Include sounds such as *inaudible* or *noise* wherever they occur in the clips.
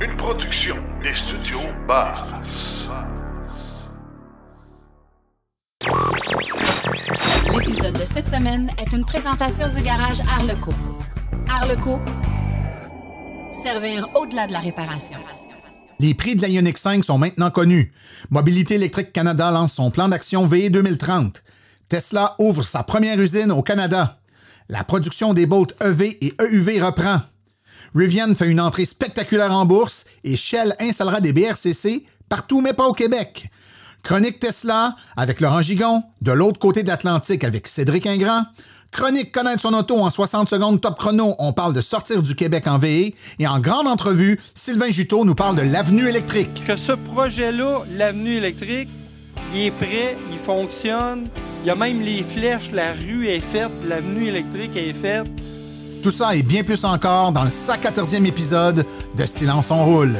Une production des studios Bass. L'épisode de cette semaine est une présentation du garage Arleco. Arleco, servir au-delà de la réparation. Les prix de la Ioniq 5 sont maintenant connus. Mobilité électrique Canada lance son plan d'action VE 2030. Tesla ouvre sa première usine au Canada. La production des boats EV et EUV reprend. Rivian fait une entrée spectaculaire en bourse et Shell installera des BRCC partout mais pas au Québec. Chronique Tesla avec Laurent Gigon, de l'autre côté de l'Atlantique avec Cédric Ingrand. Chronique Connaître son auto en 60 secondes top chrono, on parle de sortir du Québec en VE. Et en grande entrevue, Sylvain Juteau nous parle de l'avenue électrique. Que ce projet-là, l'avenue électrique, il est prêt, il fonctionne. Il y a même les flèches, la rue est faite, l'avenue électrique est faite. Tout ça et bien plus encore dans le 114e épisode de Silence on roule.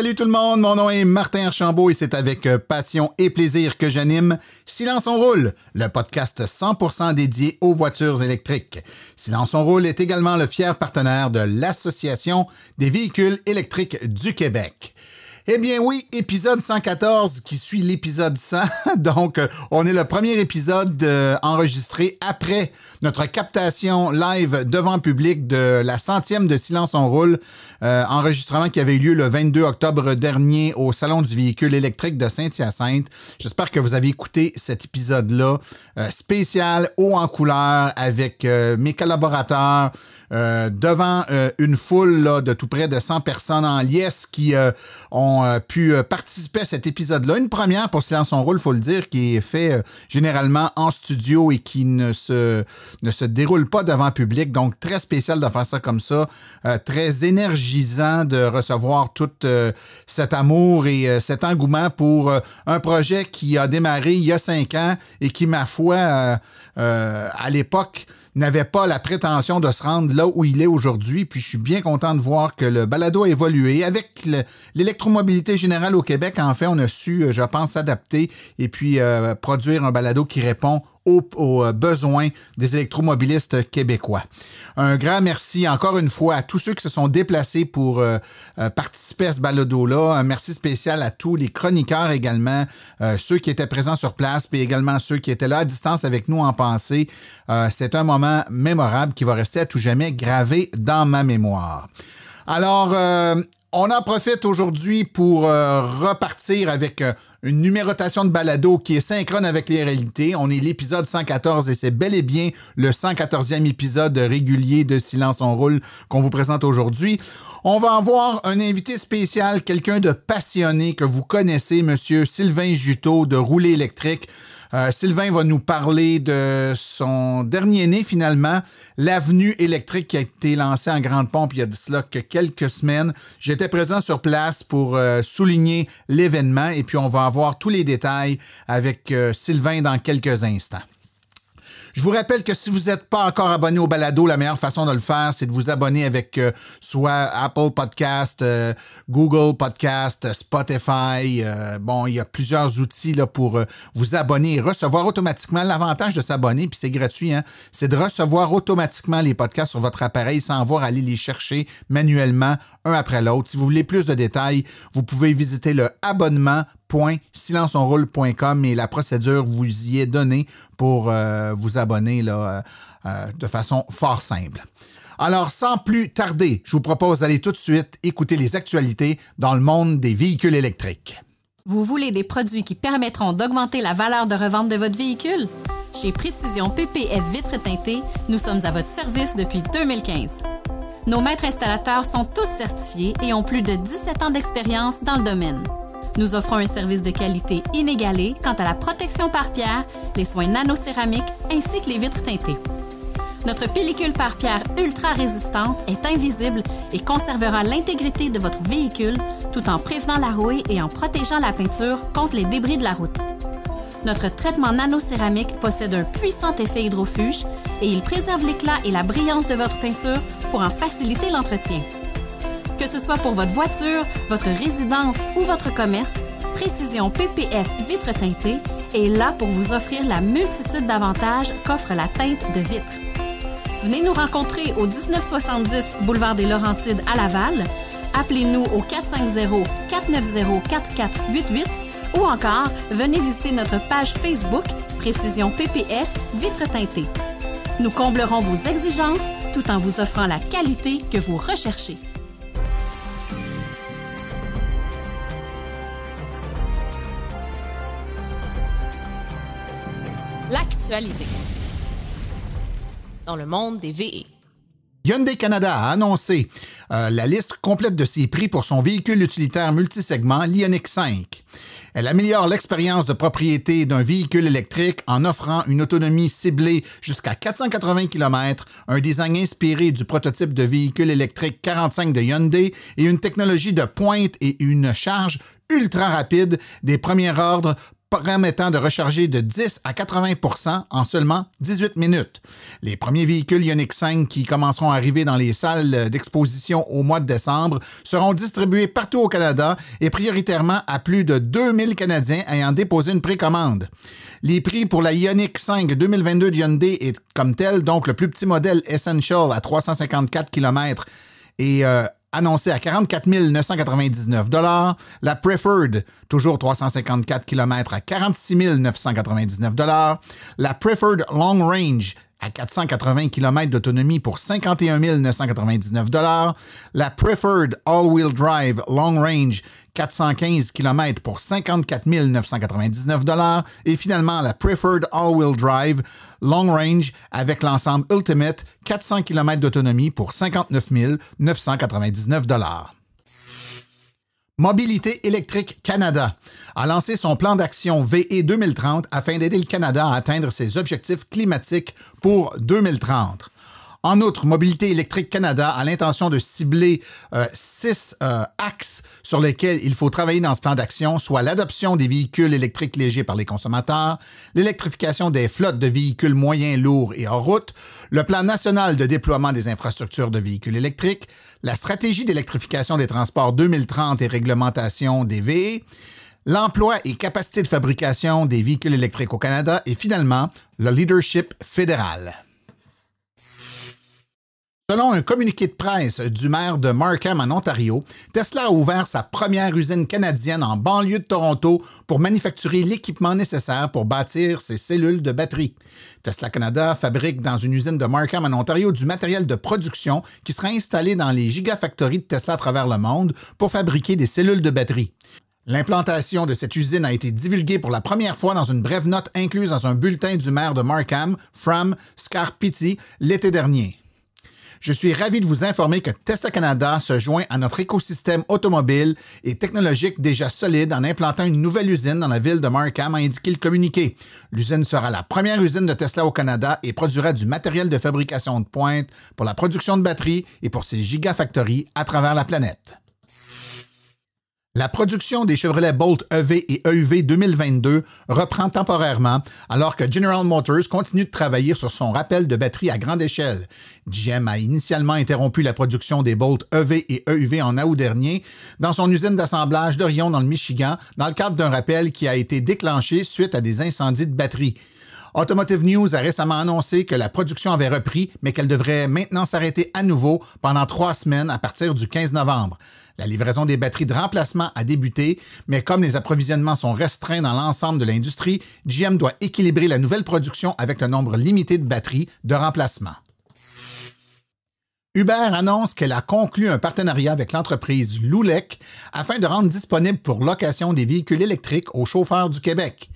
Salut tout le monde, mon nom est Martin Archambault et c'est avec euh, passion et plaisir que j'anime Silence on roule, le podcast 100% dédié aux voitures électriques. Silence on roule est également le fier partenaire de l'Association des véhicules électriques du Québec. Eh bien oui, épisode 114 qui suit l'épisode 100. *laughs* Donc, euh, on est le premier épisode euh, enregistré après notre captation live devant public de la centième de Silence on roule, euh, enregistrement qui avait eu lieu le 22 octobre dernier au Salon du véhicule électrique de Saint-Hyacinthe. J'espère que vous avez écouté cet épisode-là spécial, haut en couleur, avec mes collaborateurs, euh, devant euh, une foule là, de tout près de 100 personnes en liesse qui euh, ont pu participer à cet épisode-là. Une première pour Silence son rôle, il faut le dire, qui est fait généralement en studio et qui ne se, ne se déroule pas devant public. Donc, très spécial de faire ça comme ça. très énergisant de recevoir tout cet amour et cet engouement pour un projet qui a démarré il y a cinq ans et qui, ma foi, à l'époque, n'avait pas la prétention de se rendre là où il est aujourd'hui. Puis je suis bien content de voir que le balado a évolué. Avec l'électromobilité générale au Québec, en fait, on a su, euh, je pense, s'adapter et puis euh, produire un balado qui répond aux, euh, besoins des électromobilistes québécois. Un grand merci encore une fois à tous ceux qui se sont déplacés pour euh, euh, participer à ce balado-là. Un merci spécial à tous les chroniqueurs également, ceux qui étaient présents sur place, puis également ceux qui étaient là à distance avec nous en pensée. C'est un moment mémorable qui va rester à tout jamais gravé dans ma mémoire. Alors, on en profite aujourd'hui pour euh, repartir avec euh, une numérotation de balado qui est synchrone avec les réalités. On est l'épisode 114 et c'est bel et bien le 114e épisode régulier de Silence on roule qu'on vous présente aujourd'hui. On va avoir un invité spécial, quelqu'un de passionné que vous connaissez, monsieur Sylvain Juteau de Rouler électrique. Euh, Sylvain va nous parler de son dernier né finalement, l'avenue électrique qui a été lancée en grande pompe il y a de cela que quelques semaines. J'étais présent sur place pour euh, souligner l'événement et puis on va avoir tous les détails avec euh, Sylvain dans quelques instants. Je vous rappelle que si vous n'êtes pas encore abonné au balado, la meilleure façon de le faire, c'est de vous abonner avec euh, soit Apple Podcast, euh, Google Podcast, Spotify. Euh, bon, il y a plusieurs outils pour vous abonner et recevoir automatiquement. L'avantage de s'abonner, puis c'est gratuit, hein, c'est de recevoir automatiquement les podcasts sur votre appareil sans avoir à aller les chercher manuellement un après l'autre. Si vous voulez plus de détails, vous pouvez visiter le abonnement www.silenceonroule.com et la procédure vous y est donnée pour euh, vous abonner euh, euh, de façon fort simple. Alors, sans plus tarder, je vous propose d'aller tout de suite écouter les actualités dans le monde des véhicules électriques. Vous voulez des produits qui permettront d'augmenter la valeur de revente de votre véhicule? Chez Précision PPF Vitres teintées, nous sommes à votre service depuis 2015. Nos maîtres installateurs sont tous certifiés et ont plus de 17 ans d'expérience dans le domaine. Nous offrons un service de qualité inégalé quant à la protection par pierre, les soins nano-céramiques ainsi que les vitres teintées. Notre pellicule par pierre ultra résistante est invisible et conservera l'intégrité de votre véhicule tout en prévenant la rouille et en protégeant la peinture contre les débris de la route. Notre traitement nanocéramique possède un puissant effet hydrofuge et il préserve l'éclat et la brillance de votre peinture pour en faciliter l'entretien. Que ce soit pour votre voiture, votre résidence ou votre commerce, Précision PPF vitre teintée est là pour vous offrir la multitude d'avantages qu'offre la teinte de vitre. Venez nous rencontrer au 1970 boulevard des Laurentides à Laval. Appelez-nous au 450-490-4488 ou encore venez visiter notre page Facebook Précision PPF vitre teintée. Nous comblerons vos exigences tout en vous offrant la qualité que vous recherchez. L'actualité. Dans le monde des VE. Hyundai Canada a annoncé euh, la liste complète de ses prix pour son véhicule utilitaire multisegment, l'Ioniq 5. Elle améliore l'expérience de propriété d'un véhicule électrique en offrant une autonomie ciblée jusqu'à 480 km, un design inspiré du prototype de véhicule électrique 45 de Hyundai et une technologie de pointe et une charge ultra rapide des premiers ordres permettant de recharger de 10 à 80% en seulement 18 minutes. Les premiers véhicules Ioniq 5 qui commenceront à arriver dans les salles d'exposition au mois de décembre seront distribués partout au Canada et prioritairement à plus de 2000 Canadiens ayant déposé une précommande. Les prix pour la Ioniq 5 2022 de Hyundai est comme tel, donc le plus petit modèle Essential à 354 km et euh, annoncé à 44 999 La Preferred, toujours 354 km à 46 999 La Preferred Long Range, à 480 km d'autonomie pour 51 999 La Preferred All-Wheel Drive Long Range 415 km pour 54 999 Et finalement, la Preferred All-Wheel Drive Long Range avec l'ensemble Ultimate 400 km d'autonomie pour 59 999 Mobilité électrique Canada a lancé son plan d'action VE 2030 afin d'aider le Canada à atteindre ses objectifs climatiques pour 2030. En outre, Mobilité électrique Canada a l'intention de cibler euh, six euh, axes sur lesquels il faut travailler dans ce plan d'action, soit l'adoption des véhicules électriques légers par les consommateurs, l'électrification des flottes de véhicules moyens, lourds et hors route, le plan national de déploiement des infrastructures de véhicules électriques, la stratégie d'électrification des transports 2030 et réglementation des VE, l'emploi et capacité de fabrication des véhicules électriques au Canada et finalement le leadership fédéral. Selon un communiqué de presse du maire de Markham en Ontario, Tesla a ouvert sa première usine canadienne en banlieue de Toronto pour manufacturer l'équipement nécessaire pour bâtir ses cellules de batterie. Tesla Canada fabrique dans une usine de Markham en Ontario du matériel de production qui sera installé dans les gigafactories de Tesla à travers le monde pour fabriquer des cellules de batterie. L'implantation de cette usine a été divulguée pour la première fois dans une brève note incluse dans un bulletin du maire de Markham, Fram Scarpitti, l'été dernier. Je suis ravi de vous informer que Tesla Canada se joint à notre écosystème automobile et technologique déjà solide en implantant une nouvelle usine dans la ville de Markham, a indiqué le communiqué. L'usine sera la première usine de Tesla au Canada et produira du matériel de fabrication de pointe pour la production de batteries et pour ses gigafactories à travers la planète. La production des Chevrolet Bolt EV et EUV 2022 reprend temporairement alors que General Motors continue de travailler sur son rappel de batterie à grande échelle. GM a initialement interrompu la production des Bolt EV et EUV en août dernier dans son usine d'assemblage d'Orion dans le Michigan dans le cadre d'un rappel qui a été déclenché suite à des incendies de batterie. Automotive News a récemment annoncé que la production avait repris, mais qu'elle devrait maintenant s'arrêter à nouveau pendant trois semaines à partir du 15 novembre. La livraison des batteries de remplacement a débuté, mais comme les approvisionnements sont restreints dans l'ensemble de l'industrie, GM doit équilibrer la nouvelle production avec le nombre limité de batteries de remplacement. Uber annonce qu'elle a conclu un partenariat avec l'entreprise Loulec afin de rendre disponible pour location des véhicules électriques aux chauffeurs du Québec.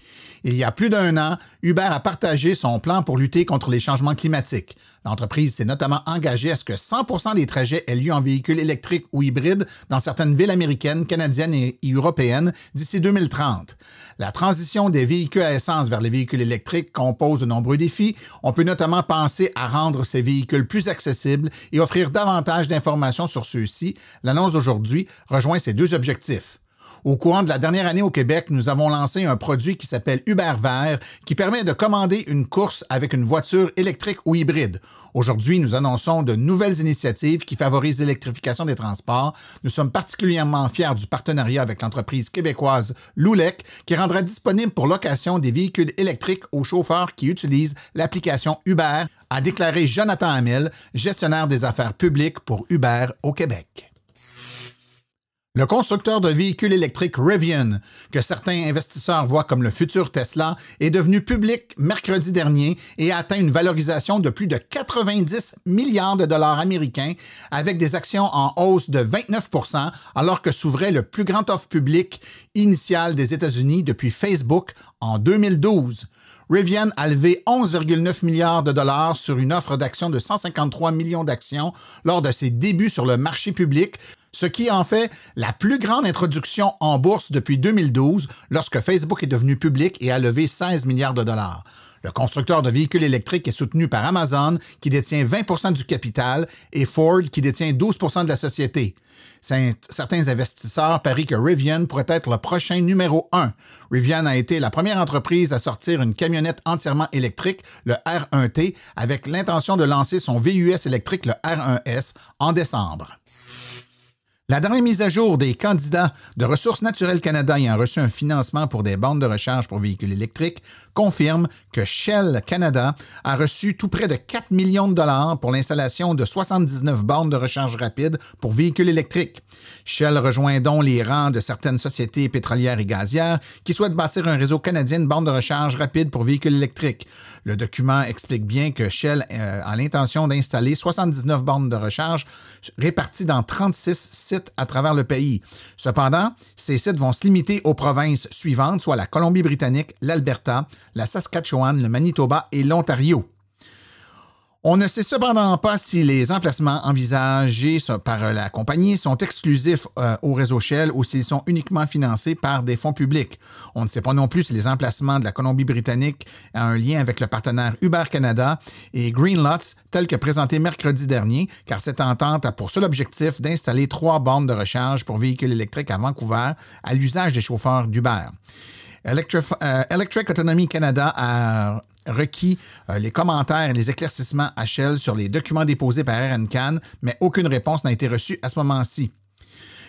Il y a plus d'un an, Uber a partagé son plan pour lutter contre les changements climatiques. L'entreprise s'est notamment engagée à ce que 100 des trajets aient lieu en véhicule électrique ou hybride dans certaines villes américaines, canadiennes et européennes d'ici 2030. La transition des véhicules à essence vers les véhicules électriques compose de nombreux défis. On peut notamment penser à rendre ces véhicules plus accessibles et offrir davantage d'informations sur ceux-ci. L'annonce d'aujourd'hui rejoint ces deux objectifs. Au courant de la dernière année au Québec, nous avons lancé un produit qui s'appelle Uber Vert, qui permet de commander une course avec une voiture électrique ou hybride. Aujourd'hui, nous annonçons de nouvelles initiatives qui favorisent l'électrification des transports. Nous sommes particulièrement fiers du partenariat avec l'entreprise québécoise Loulec, qui rendra disponible pour location des véhicules électriques aux chauffeurs qui utilisent l'application Uber, a déclaré Jonathan Hamel, gestionnaire des affaires publiques pour Uber au Québec. Le constructeur de véhicules électriques Rivian, que certains investisseurs voient comme le futur Tesla, est devenu public mercredi dernier et a atteint une valorisation de plus de 90 milliards de dollars américains avec des actions en hausse de 29% alors que s'ouvrait le plus grand offre public initial des États-Unis depuis Facebook en 2012. Rivian a levé 11,9 milliards de dollars sur une offre d'actions de 153 millions d'actions lors de ses débuts sur le marché public, ce qui en fait la plus grande introduction en bourse depuis 2012 lorsque Facebook est devenu public et a levé 16 milliards de dollars. Le constructeur de véhicules électriques est soutenu par Amazon, qui détient 20% du capital, et Ford, qui détient 12% de la société. Certains investisseurs parient que Rivian pourrait être le prochain numéro 1. Rivian a été la première entreprise à sortir une camionnette entièrement électrique, le R1T, avec l'intention de lancer son VUS électrique, le R1S, en décembre. La dernière mise à jour des candidats de Ressources naturelles Canada ayant reçu un financement pour des bandes de recharge pour véhicules électriques confirme que Shell Canada a reçu tout près de 4 millions de dollars pour l'installation de 79 bandes de recharge rapide pour véhicules électriques. Shell rejoint donc les rangs de certaines sociétés pétrolières et gazières qui souhaitent bâtir un réseau canadien de bandes de recharge rapide pour véhicules électriques. Le document explique bien que Shell euh, a l'intention d'installer 79 bandes de recharge réparties dans 36 sites à travers le pays. Cependant, ces sites vont se limiter aux provinces suivantes, soit la Colombie-Britannique, l'Alberta, la Saskatchewan, le Manitoba et l'Ontario. On ne sait cependant pas si les emplacements envisagés par la compagnie sont exclusifs euh, au réseau Shell ou s'ils sont uniquement financés par des fonds publics. On ne sait pas non plus si les emplacements de la Colombie-Britannique ont un lien avec le partenaire Uber Canada et Greenlots, tel que présenté mercredi dernier, car cette entente a pour seul objectif d'installer trois bornes de recharge pour véhicules électriques à Vancouver à l'usage des chauffeurs d'Uber. Euh, Electric Autonomy Canada a requis euh, les commentaires et les éclaircissements à Shell sur les documents déposés par RNCAN, mais aucune réponse n'a été reçue à ce moment-ci.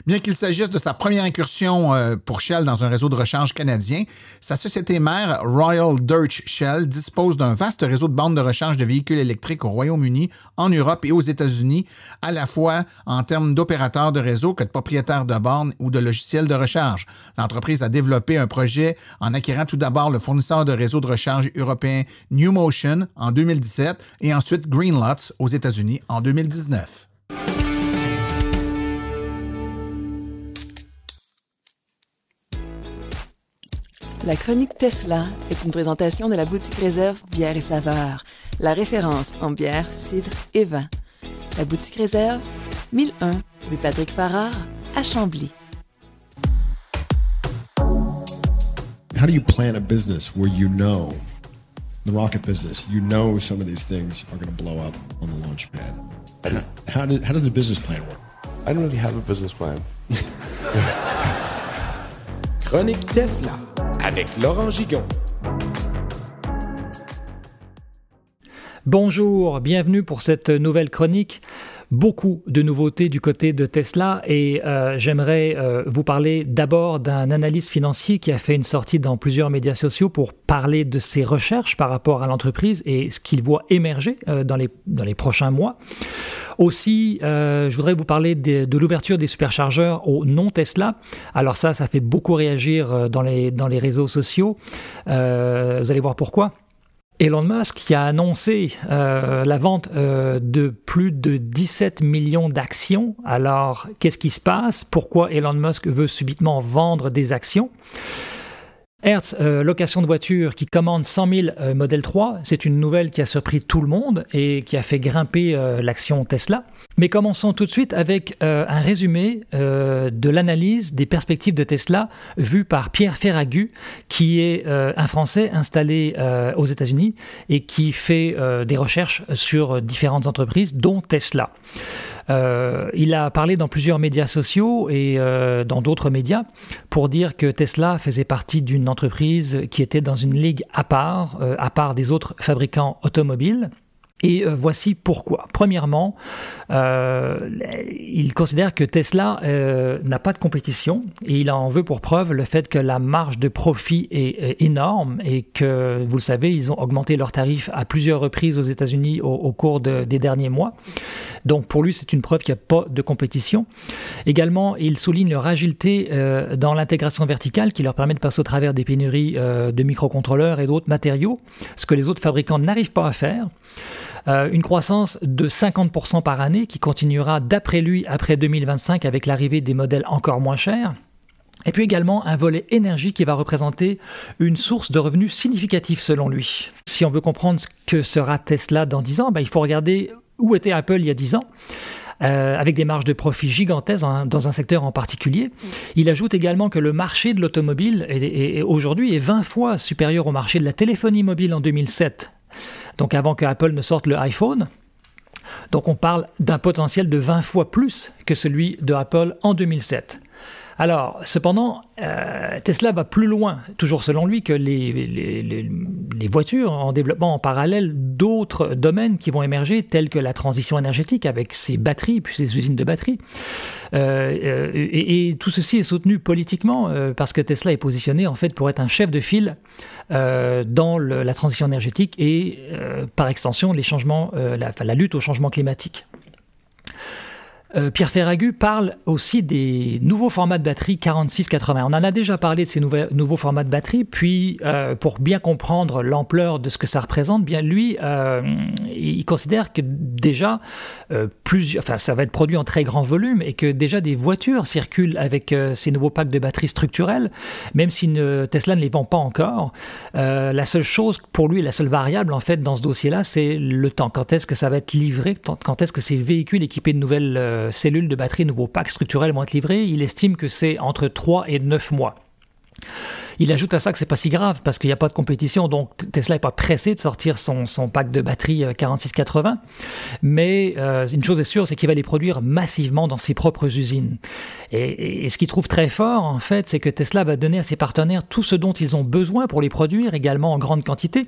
Bien qu'il s'agisse de sa première incursion euh, pour Shell dans un réseau de recharge canadien, sa société mère, Royal Dutch Shell, dispose d'un vaste réseau de bandes de recharge de véhicules électriques au Royaume-Uni, en Europe et aux États-Unis, à la fois en termes d'opérateurs de réseau que de propriétaires de bornes ou de logiciels de recharge. L'entreprise a développé un projet en acquérant tout d'abord le fournisseur de réseau de recharge européen New Motion en 2017 et ensuite Greenlots aux États-Unis en 2019. La chronique Tesla est une présentation de la boutique réserve bière et saveurs, la référence en bière, cidre et vin. La boutique réserve, 1001 rue Patrick Farrar à Chambly. How do you plan a business where you know the rocket business, you know some of these things are going to blow up on the launch pad? *clears throat* How, did, how does the business plan work? I don't really have a business plan. *laughs* Chronique Tesla avec Laurent Gigon. Bonjour, bienvenue pour cette nouvelle chronique. Beaucoup de nouveautés du côté de Tesla et euh, j'aimerais euh, vous parler d'abord d'un analyste financier qui a fait une sortie dans plusieurs médias sociaux pour parler de ses recherches par rapport à l'entreprise et ce qu'il voit émerger euh, dans, les, prochains mois. Aussi, je voudrais vous parler de, l'ouverture des superchargeurs au non Tesla. Alors ça, ça fait beaucoup réagir dans les réseaux sociaux. vous allez voir pourquoi. Elon Musk qui a annoncé euh, la vente euh, de plus de 17 millions d'actions. Alors, qu'est-ce qui se passe? Pourquoi Elon Musk veut subitement vendre des actions? Hertz, euh, location de voiture qui commande 100 000 euh, Model 3, c'est une nouvelle qui a surpris tout le monde et qui a fait grimper euh, l'action Tesla. Mais commençons tout de suite avec un résumé de l'analyse des perspectives de Tesla vue par Pierre Ferragu, qui est un Français installé aux États-Unis et qui fait des recherches sur différentes entreprises, dont Tesla. Euh, il a parlé dans plusieurs médias sociaux et euh, dans d'autres médias pour dire que Tesla faisait partie d'une entreprise qui était dans une ligue à part, euh, à part des autres fabricants automobiles. Et voici pourquoi. Premièrement, il considère que Tesla n'a pas de compétition et il en veut pour preuve le fait que la marge de profit est, énorme et que, vous le savez, ils ont augmenté leurs tarifs à plusieurs reprises aux États-Unis au, cours de, des derniers mois. Donc pour lui, c'est une preuve qu'il n'y a pas de compétition. Également, il souligne leur agilité euh, dans l'intégration verticale qui leur permet de passer au travers des pénuries euh, de microcontrôleurs et d'autres matériaux, ce que les autres fabricants n'arrivent pas à faire. Euh, une croissance de 50% par année qui continuera d'après lui après 2025 avec l'arrivée des modèles encore moins chers. Et puis également un volet énergie qui va représenter une source de revenus significative selon lui. Si on veut comprendre ce que sera Tesla dans 10 ans, ben, il faut regarder où était Apple il y a 10 ans. Euh, avec des marges de profit gigantesques hein, dans un secteur en particulier. Il ajoute également que le marché de l'automobile aujourd'hui est 20 fois supérieur au marché de la téléphonie mobile en 2007 donc avant que Apple ne sorte le iPhone. Donc on parle d'un potentiel de 20 fois plus que celui de Apple en 2007. Alors, cependant, euh, Tesla va plus loin, toujours selon lui, que les, voitures en développement en parallèle d'autres domaines qui vont émerger, tels que la transition énergétique avec ses batteries, puis ses usines de batteries. Euh, euh, et, tout ceci est soutenu politiquement parce que Tesla est positionné en fait pour être un chef de file dans la transition énergétique et par extension la lutte au changement climatique. Euh, Pierre Ferragu parle aussi des nouveaux formats de batterie 4680. On en a déjà parlé de ces nouveaux, formats de batterie, puis euh, pour bien comprendre l'ampleur de ce que ça représente, bien lui, euh, il considère que déjà plusieurs, enfin ça va être produit en très grand volume et que déjà des voitures circulent avec ces nouveaux packs de batterie structurelles, même si Tesla ne les vend pas encore. La seule chose pour lui, la seule variable en fait dans ce dossier-là, c'est le temps. Quand est-ce que ça va être livré? Quand est-ce que ces véhicules équipés de nouvelles cellules de batterie, nouveaux packs structurels vont être livrés, il estime que c'est entre 3 et 9 mois. Il ajoute à ça que c'est pas si grave parce qu'il n'y a pas de compétition, donc Tesla n'est pas pressé de sortir son, son, pack de batterie 4680. Mais euh, une chose est sûre, c'est qu'il va les produire massivement dans ses propres usines. Et, et ce qu'il trouve très fort, en fait, c'est que Tesla va donner à ses partenaires tout ce dont ils ont besoin pour les produire, également en grande quantité,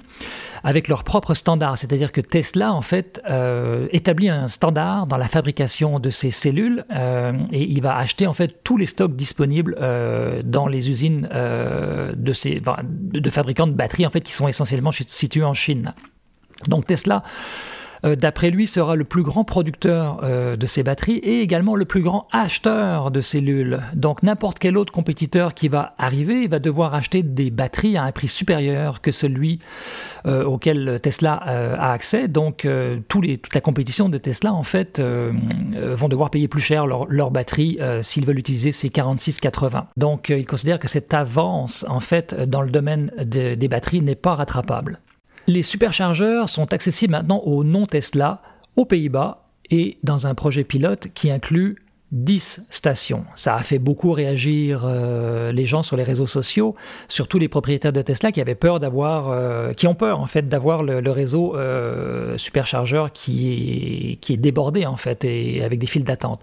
avec leurs propres standards. C'est-à-dire que Tesla, en fait, euh, établit un standard dans la fabrication de ces cellules euh, et il va acheter en fait tous les stocks disponibles euh, dans les usines de ces de fabricants de batteries en fait qui sont essentiellement situés en Chine. Donc Tesla euh, d'après lui, sera le plus grand producteur euh, de ces batteries et également le plus grand acheteur de cellules. Donc n'importe quel autre compétiteur qui va arriver va devoir acheter des batteries à un prix supérieur que celui euh, auquel Tesla euh, a accès. Donc euh, tous les, toute la compétition de Tesla, en fait, vont devoir payer plus cher leurs leur batteries s'ils veulent utiliser ces 4680. Donc il considère que cette avance, en fait, dans le domaine de, des batteries n'est pas rattrapable. Les superchargeurs sont accessibles maintenant aux non-Tesla aux Pays-Bas et dans un projet pilote qui inclut 10 stations. Ça a fait beaucoup réagir euh, les gens sur les réseaux sociaux, surtout les propriétaires de Tesla qui avaient peur d'avoir, euh, qui ont peur en fait d'avoir le, réseau euh, superchargeur qui est, qui est débordé en fait et avec des files d'attente.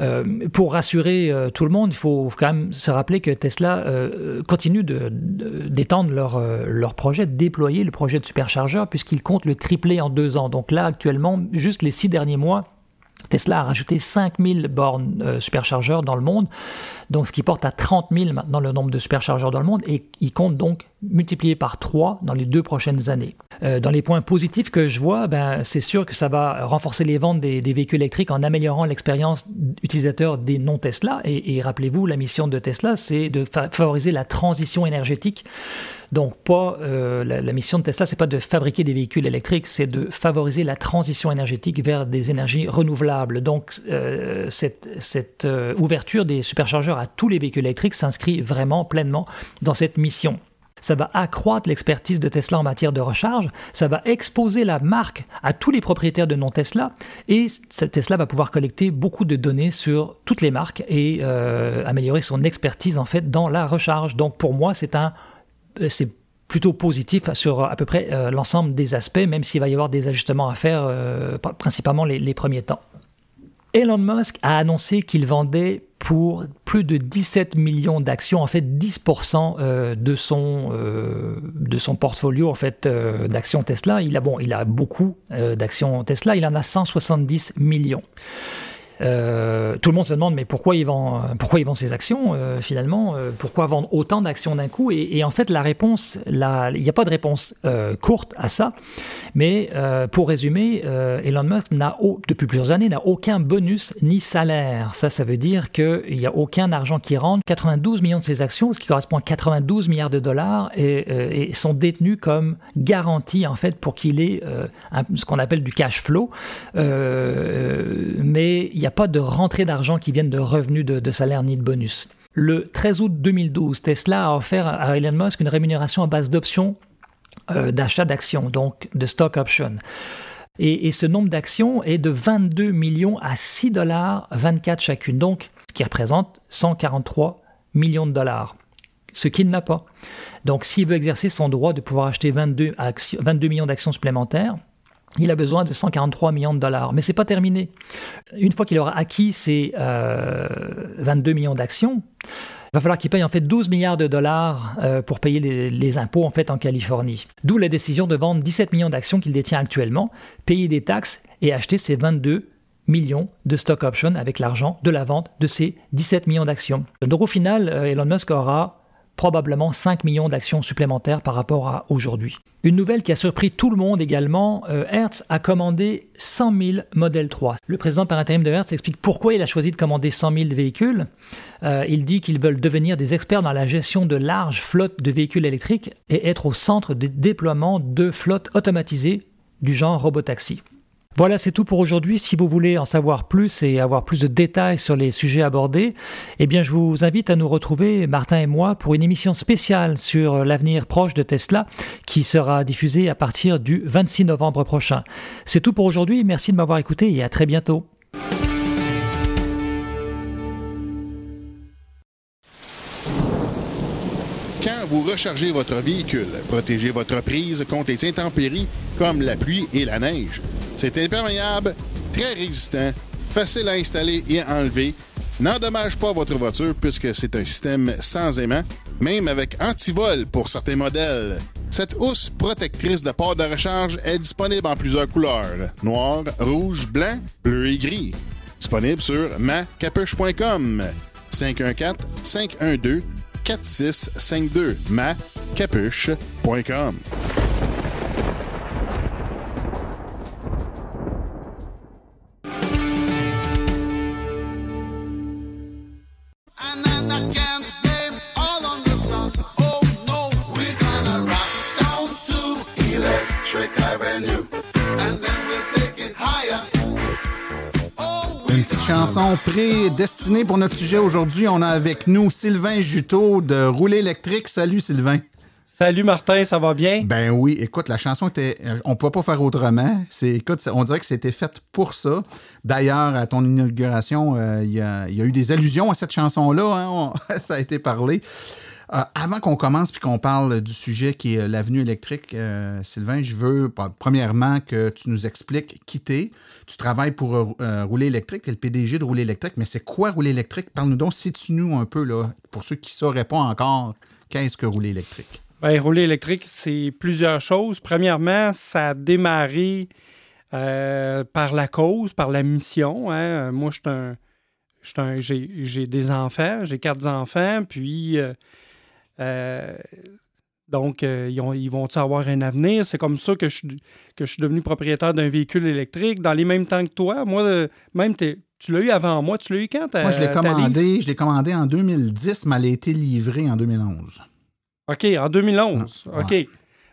Euh, pour rassurer euh, tout le monde, il faut quand même se rappeler que Tesla euh, continue d'étendre de, de, leur, leur projet, de déployer le projet de superchargeur, puisqu'il compte le tripler en deux ans. Donc là, actuellement, juste les six derniers mois, Tesla a rajouté 5000 bornes superchargeurs dans le monde, donc ce qui porte à 30 000 maintenant le nombre de superchargeurs dans le monde, et il compte donc multiplier par 3 dans les deux prochaines années. Euh, dans les points positifs que je vois, ben, c'est sûr que ça va renforcer les ventes des, véhicules électriques en améliorant l'expérience utilisateur des non-Tesla, et, rappelez-vous, la mission de Tesla, c'est de fa favoriser la transition énergétique donc, pas euh, la, mission de Tesla, c'est pas de fabriquer des véhicules électriques, c'est de favoriser la transition énergétique vers des énergies renouvelables. Donc, euh, cette, ouverture des superchargeurs à tous les véhicules électriques s'inscrit vraiment pleinement dans cette mission. Ça va accroître l'expertise de Tesla en matière de recharge, ça va exposer la marque à tous les propriétaires de non-Tesla et Tesla va pouvoir collecter beaucoup de données sur toutes les marques et euh, améliorer son expertise en fait dans la recharge. Donc pour moi, c'est un c'est plutôt positif sur à peu près euh, l'ensemble des aspects, même s'il va y avoir des ajustements à faire, euh, principalement les, premiers temps. Elon Musk a annoncé qu'il vendait pour plus de 17 millions d'actions, en fait 10% euh, de son, euh, de son portfolio en fait, euh, d'actions Tesla. Il a, bon, il a beaucoup d'actions Tesla, il en a 170 millions. Euh, tout le monde se demande mais pourquoi ils vendent, pourquoi ils vendent ces actions euh, finalement euh, Pourquoi vendre autant d'actions d'un coup et, en fait la réponse, il n'y a pas de réponse courte à ça. Mais pour résumer, Elon Musk n'a depuis plusieurs années n'a aucun bonus ni salaire. Ça, ça veut dire qu'il n'y a aucun argent qui rentre. 92 millions de ces actions, ce qui correspond à 92 milliards de dollars, et, sont détenus comme garantie en fait pour qu'il ait ce qu'on appelle du cash flow. mais il n'y a pas de rentrée d'argent qui vienne de revenus de, salaire ni de bonus. Le 13 août 2012, Tesla a offert à Elon Musk une rémunération à base d'options euh, d'achat d'actions, donc de stock options. Et, ce nombre d'actions est de 22 millions à 6 dollars 24 chacune, donc ce qui représente 143 millions de dollars, ce qu'il n'a pas. Donc s'il veut exercer son droit de pouvoir acheter 22, 22 millions d'actions supplémentaires, il a besoin de 143 millions de dollars. Mais ce n'est pas terminé. Une fois qu'il aura acquis ces 22 euh, millions d'actions, il va falloir qu'il paye en fait 12 milliards de dollars euh, pour payer les, impôts en fait en Californie. D'où la décision de vendre 17 millions d'actions qu'il détient actuellement, payer des taxes et acheter ces 22 millions de stock options avec l'argent de la vente de ces 17 millions d'actions. Donc au final, euh, Elon Musk aura probablement 5 millions d'actions supplémentaires par rapport à aujourd'hui. Une nouvelle qui a surpris tout le monde également, euh, Hertz a commandé 100 000 Model 3. Le président par intérim de Hertz explique pourquoi il a choisi de commander 100 000 véhicules. Euh, il dit qu'ils veulent devenir des experts dans la gestion de larges flottes de véhicules électriques et être au centre des déploiements de flottes automatisées du genre robotaxi. Voilà, c'est tout pour aujourd'hui. Si vous voulez en savoir plus et avoir plus de détails sur les sujets abordés, eh bien, je vous invite à nous retrouver, Martin et moi, pour une émission spéciale sur l'avenir proche de Tesla qui sera diffusée à partir du 26 novembre prochain. C'est tout pour aujourd'hui. Merci de m'avoir écouté et à très bientôt. Quand vous rechargez votre véhicule, protégez votre prise contre les intempéries comme la pluie et la neige. C'est imperméable, très résistant, facile à installer et à enlever. N'endommage pas votre voiture puisque c'est un système sans aimant, même avec antivol pour certains modèles. Cette housse protectrice de port de recharge est disponible en plusieurs couleurs noir, rouge, blanc, bleu et gris. Disponible sur macapuche.com 514 512 4652 macapuche.com. chanson prédestinée pour notre sujet aujourd'hui. On a avec nous Sylvain Juteau de Rouler électrique. Salut Sylvain. Salut Martin, ça va bien? Ben oui, écoute, la chanson était. On ne pouvait pas faire autrement. C'est, écoute, on dirait que c'était fait pour ça. D'ailleurs, à ton inauguration, euh, il y, a, eu des allusions à cette chanson-là. Hein. *laughs* ça a été parlé. Euh, avant qu'on commence puis qu'on parle du sujet qui est l'avenue électrique, euh, Sylvain, je veux premièrement que tu nous expliques qui t'es. Tu travailles pour euh, Rouler électrique, tu es le PDG de Rouler électrique, mais c'est quoi Rouler électrique? Parle-nous donc, situe-nous un peu, là, pour ceux qui ne sauraient pas encore, qu'est-ce que Rouler électrique? Bien, Rouler électrique, c'est plusieurs choses. Premièrement, ça a démarré par la cause, par la mission. Hein. Moi, j'ai des enfants, j'ai quatre enfants, puis donc, euh, ils, vont-ils avoir un avenir? C'est comme ça que je, que je suis devenu propriétaire d'un véhicule électrique dans les mêmes temps que toi. Moi, euh, même tu l'as eu avant moi. Tu l'as eu quand? Moi, je l'ai commandé, je l'ai commandé en 2010, mais elle a été livrée en 2011. OK, en 2011. OK.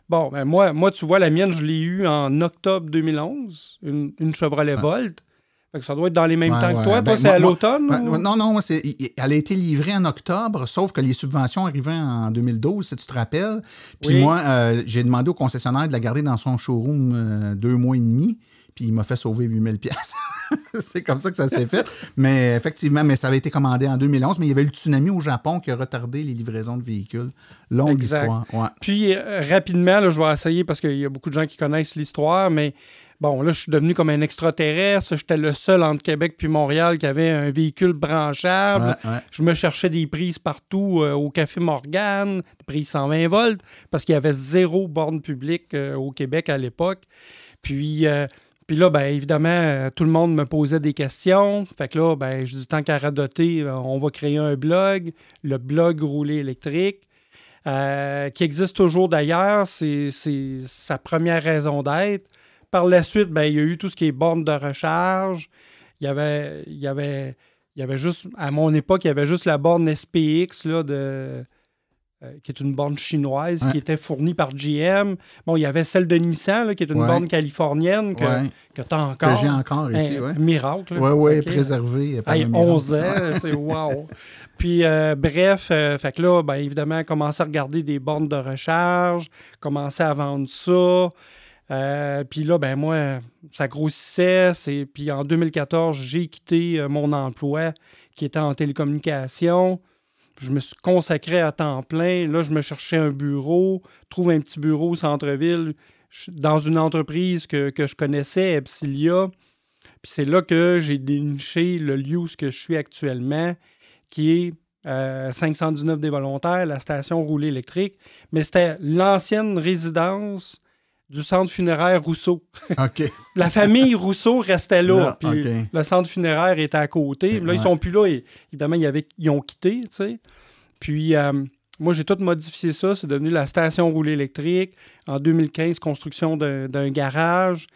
Bon, ben moi, moi, tu vois, la mienne, je l'ai eu en octobre 2011, une, une Chevrolet Volt ça doit être dans les mêmes temps que toi. toi, ben, c'est à l'automne? non, non, elle a été livrée en octobre, sauf que les subventions arrivaient en 2012, si tu te rappelles. Puis moi, euh, j'ai demandé au concessionnaire de la garder dans son showroom euh, deux mois et demi, puis il m'a fait sauver 8000 pièces. *laughs* c'est comme ça que ça s'est fait. Mais effectivement, mais ça avait été commandé en 2011, mais il y avait eu le tsunami au Japon qui a retardé les livraisons de véhicules. Longue histoire. Puis, euh, rapidement, je vais essayer parce qu'il y a beaucoup de gens qui connaissent l'histoire, mais Bon, là, je suis devenu comme un extraterrestre. J'étais le seul entre Québec puis Montréal qui avait un véhicule branchable. Ouais, ouais. Je me cherchais des prises partout euh, au Café Morgane, des prises 120 volts, parce qu'il y avait zéro borne publique euh, au Québec à l'époque. Puis, euh, puis là, ben, évidemment, tout le monde me posait des questions. Fait que là, ben, je dis tant qu'à radoter, on va créer un blog, le blog Roulé électrique, qui existe toujours d'ailleurs. C'est sa première raison d'être. Par la suite, ben, il y a eu tout ce qui est borne de recharge. Il y avait, il y avait, il y avait juste, à mon époque, il y avait juste la borne SPX là, de, euh, qui est une borne chinoise Ouais. qui était fournie par GM. Bon, il y avait celle de Nissan, là, qui est une Ouais. borne californienne que, Ouais. que tu as encore. Que j'ai encore ici, ouais. miracle. Oui, oui, OK. préservé. par Hey, le miracle. 11 ans, c'est wow. *laughs* Puis, euh, bref, euh, fait que là, ben, évidemment, commencer à regarder des bornes de recharge, commencer à vendre ça. Euh, puis là, ben moi, ça grossissait. Puis en 2014, j'ai quitté euh, mon emploi qui était en télécommunication. Je me suis consacré à temps plein. Là, je me cherchais un bureau, trouve un petit bureau au centre-ville, dans une entreprise que, je connaissais, Epsilia. Puis c'est là que j'ai déniché le lieu où je suis actuellement, qui est euh, 519 des volontaires, la station roulée électrique. Mais c'était l'ancienne résidence du centre funéraire Rousseau. *laughs* OK. La famille Rousseau restait là. Là, puis OK. Le centre funéraire était à côté. Là, ils Ouais. sont plus là. Et, évidemment, ils, avaient- ils ont quitté. tu sais. Puis, euh, moi, j'ai tout modifié ça. C'est devenu la station roulée électrique. En 2015, construction d'un garage.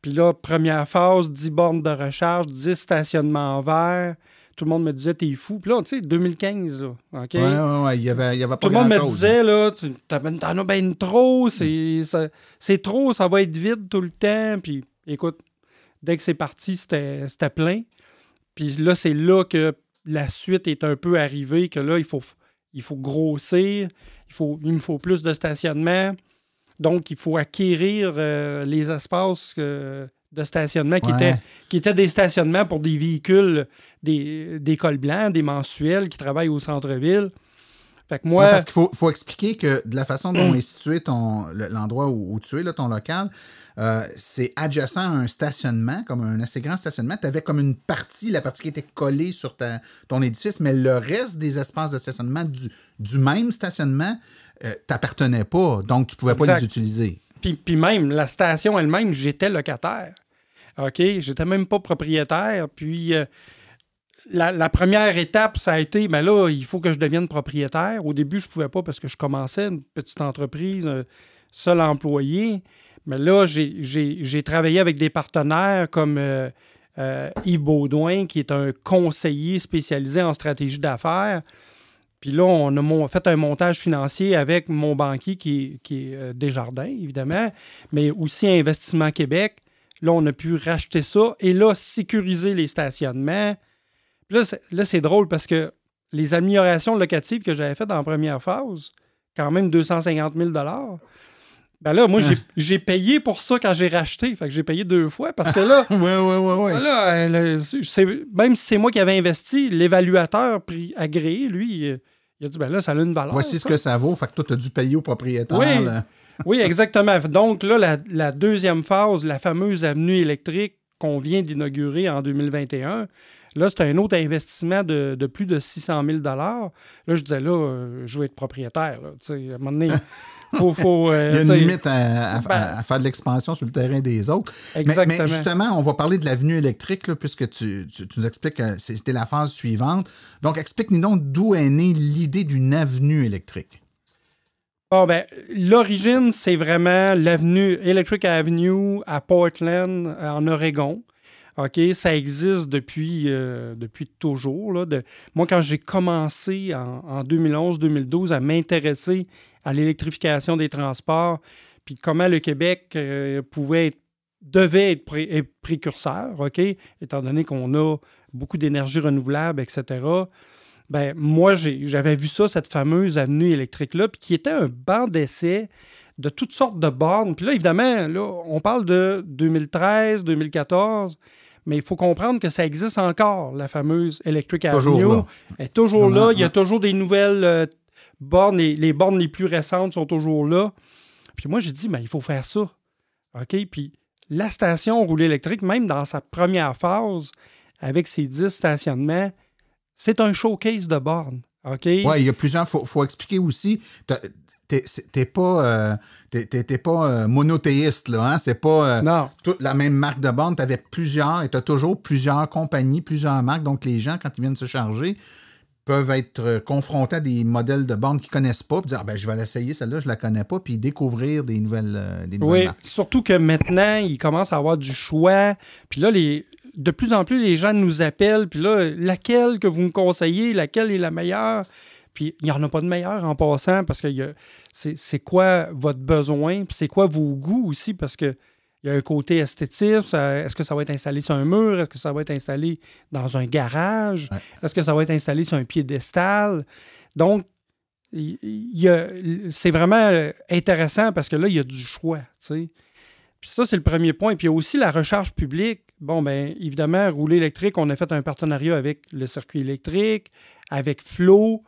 Puis là, première phase, 10 bornes de recharge, 10 stationnements en verre. Tout le monde me disait, t'es fou. Puis là, tu sais, 2015, là, OK? Ouais, ouais, ouais. Il y avait, il y avait pas Tout le monde me disait, là, tu t'en as bien trop, c'est trop, ça va être vide tout le temps. Puis écoute, dès que c'est parti, c'était c'était plein. Puis là, c'est là que la suite est un peu arrivée, que là, il faut, il faut grossir, il, faut, il me faut plus de stationnement. Donc, il faut acquérir euh, les espaces euh, de stationnement qui, Ouais. étaient, qui étaient des stationnements pour des véhicules, des, des cols blancs, des mensuels qui travaillent au centre-ville. Fait que moi. Parce qu'il faut, faut expliquer que de la façon dont est situé ton, le- l'endroit où, où tu es, là, ton local, euh, c'est adjacent à un stationnement, comme un assez grand stationnement. Tu avais comme une partie, la partie qui était collée sur ta- ton édifice, mais le reste des espaces de stationnement du, du même stationnement euh, t'appartenait pas. Donc, tu pouvais pas les utiliser. Puis, puis même, la station elle-même, j'étais locataire. OK? J'étais même pas propriétaire. Puis euh, la, première étape, ça a été, ben là, il faut que je devienne propriétaire. Au début, je pouvais pas parce que je commençais une petite entreprise, un seul employé. Mais là, j'ai- travaillé avec des partenaires comme euh, euh, Yves Baudouin, qui est un conseiller spécialisé en stratégie d'affaires. Puis là, on a fait un montage financier avec mon banquier qui est, euh, Desjardins, évidemment, mais aussi Investissement Québec. Là, on a pu racheter ça et là, sécuriser les stationnements. Puis là, c'est- là, c'est drôle parce que les améliorations locatives que j'avais faites la première phase, quand même 250 000 ben là, moi, j'ai- j'ai payé pour ça quand j'ai racheté. Fait que j'ai payé deux fois parce que là, *laughs* ouais, ouais, ouais, ouais. là, le- c'est- même si c'est moi qui avais investi, l'évaluateur agréé, lui, il a dit ben là, ça a une valeur. Voici ce que ça vaut. Fait que toi, tu as dû payer au propriétaire. Oui. Oui, exactement. Donc là, la, la deuxième phase, la fameuse avenue électrique qu'on vient d'inaugurer en 2021, là, c'est un autre investissement de, de plus de 600 000 Là, je disais, là, euh, je veux être propriétaire. Là, à un moment donné, faut... faut euh, Il y a une limite à, à- ben, à faire de l'expansion sur le terrain des autres. Mais- Mais, Exactement. justement, on va parler de l'avenue électrique, là, puisque tu, tu- tu nous expliques que c'était la phase suivante. Donc, explique-nous donc d'où est née l'idée d'une avenue électrique. Bon, ben, l'origine, c'est vraiment l'avenue Electric Avenue à Portland, euh, en Oregon. OK, ça existe depuis, euh, depuis toujours. moi, quand j'ai commencé en, en 2011-2012 à m'intéresser à l'électrification des transports, puis comment le Québec euh, pouvait être, devait être précurseur, OK, étant donné qu'on a beaucoup d'énergie renouvelable, etc. Ben, moi, j'avais vu ça, cette fameuse avenue électrique-là, puis qui était un banc d'essai de toutes sortes de bornes. Puis là, évidemment, là, on parle de 2013, 2014, mais il faut comprendre que ça existe encore, la fameuse Electric Toujours Avenue. là. Elle est toujours là. Il y a toujours des nouvelles euh, bornes. Les, les bornes les plus récentes sont toujours là. Puis moi, j'ai dit, ben, il faut faire ça. OK? Puis la station roulée électrique, même dans sa première phase, avec ses 10 stationnements, c'est un showcase de bornes. OK? Oui, il y a plusieurs. Il faut, expliquer aussi. T'es pas, euh, pas euh, monothéiste, là. Hein? C'est pas euh, toute la même marque de borne. Tu avais plusieurs et tu as toujours plusieurs compagnies, plusieurs marques. Donc, les gens, quand ils viennent se charger, peuvent être confrontés à des modèles de bornes qu'ils ne connaissent pas, puis dire ah, ben, je vais l'essayer, celle-là, je ne la connais pas, puis découvrir des nouvelles, des nouvelles oui, surtout que maintenant, ils commencent à avoir du choix. Puis là, les, de plus en plus, les gens nous appellent, puis là, laquelle que vous me conseillez, laquelle est la meilleure? Puis il n'y en a pas de meilleure en passant parce que c'est quoi votre besoin, puis c'est quoi vos goûts aussi, parce que il y a un côté esthétique. Est-ce que ça va être installé sur un mur? Est-ce que ça va être installé dans un garage? Est-ce que ça va être installé sur un piédestal? Donc, c'est vraiment intéressant parce que là, il y a du choix. Puis ça, c'est le premier point. Puis il y a aussi la recharge publique. Bon, bien, évidemment, rouler électrique, on a fait un partenariat avec le circuit électrique, avec Flow.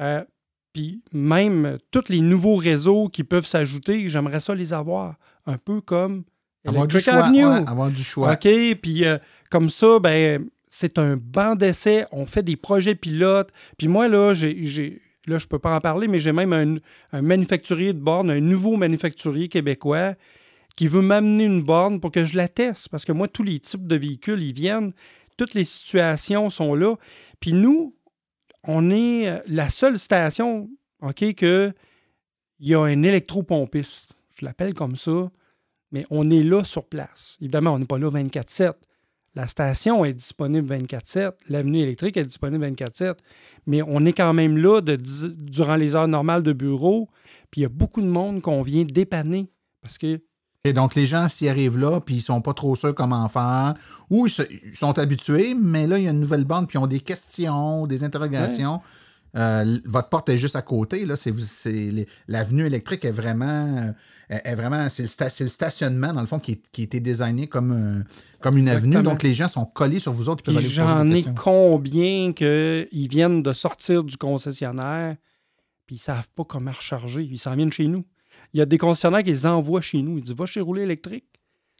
Euh, puis même tous les nouveaux réseaux qui peuvent s'ajouter, j'aimerais ça les avoir. Un peu comme avoir du, choix, avoir du choix. OK, puis euh, comme ça, ben c'est un banc d'essai. On fait des projets pilotes. Puis moi, là, j'ai, là, je peux pas en parler, mais j'ai même un, un, manufacturier de borne, un nouveau manufacturier québécois qui veut m'amener une borne pour que je la teste. Parce que moi, tous les types de véhicules, ils viennent. Toutes les situations sont là. Puis nous, on est euh, la seule station, OK, que il y a un électropompiste. Je l'appelle comme ça, mais on est là sur place. Évidemment, on n'est pas là 24-7. La station est disponible 24-7, l'avenue électrique est disponible 24-7, mais on est quand même là durant les heures normales de bureau, puis il y a beaucoup de monde qu'on vient dépanner parce que et donc, les gens s'y arrivent là, puis ils sont pas trop sûrs comment faire, ou ils, sont habitués, mais là, il y a une nouvelle bande, puis ils ont des questions, des interrogations. Euh, votre porte est juste à côté. Là, c'est, l'avenue électrique est vraiment. Euh, est vraiment c'est, le, stationnement, dans le fond, qui, qui a été designé comme, euh, comme une avenue. Donc, les gens sont collés sur vous autres. Ils peuvent aller j'en ai combien qu'ils viennent de sortir du concessionnaire, puis ils savent pas comment recharger. Ils s'en viennent chez nous. Il y a des concessionnaires qui les envoient chez nous. Ils disent Va chez Rouler électrique.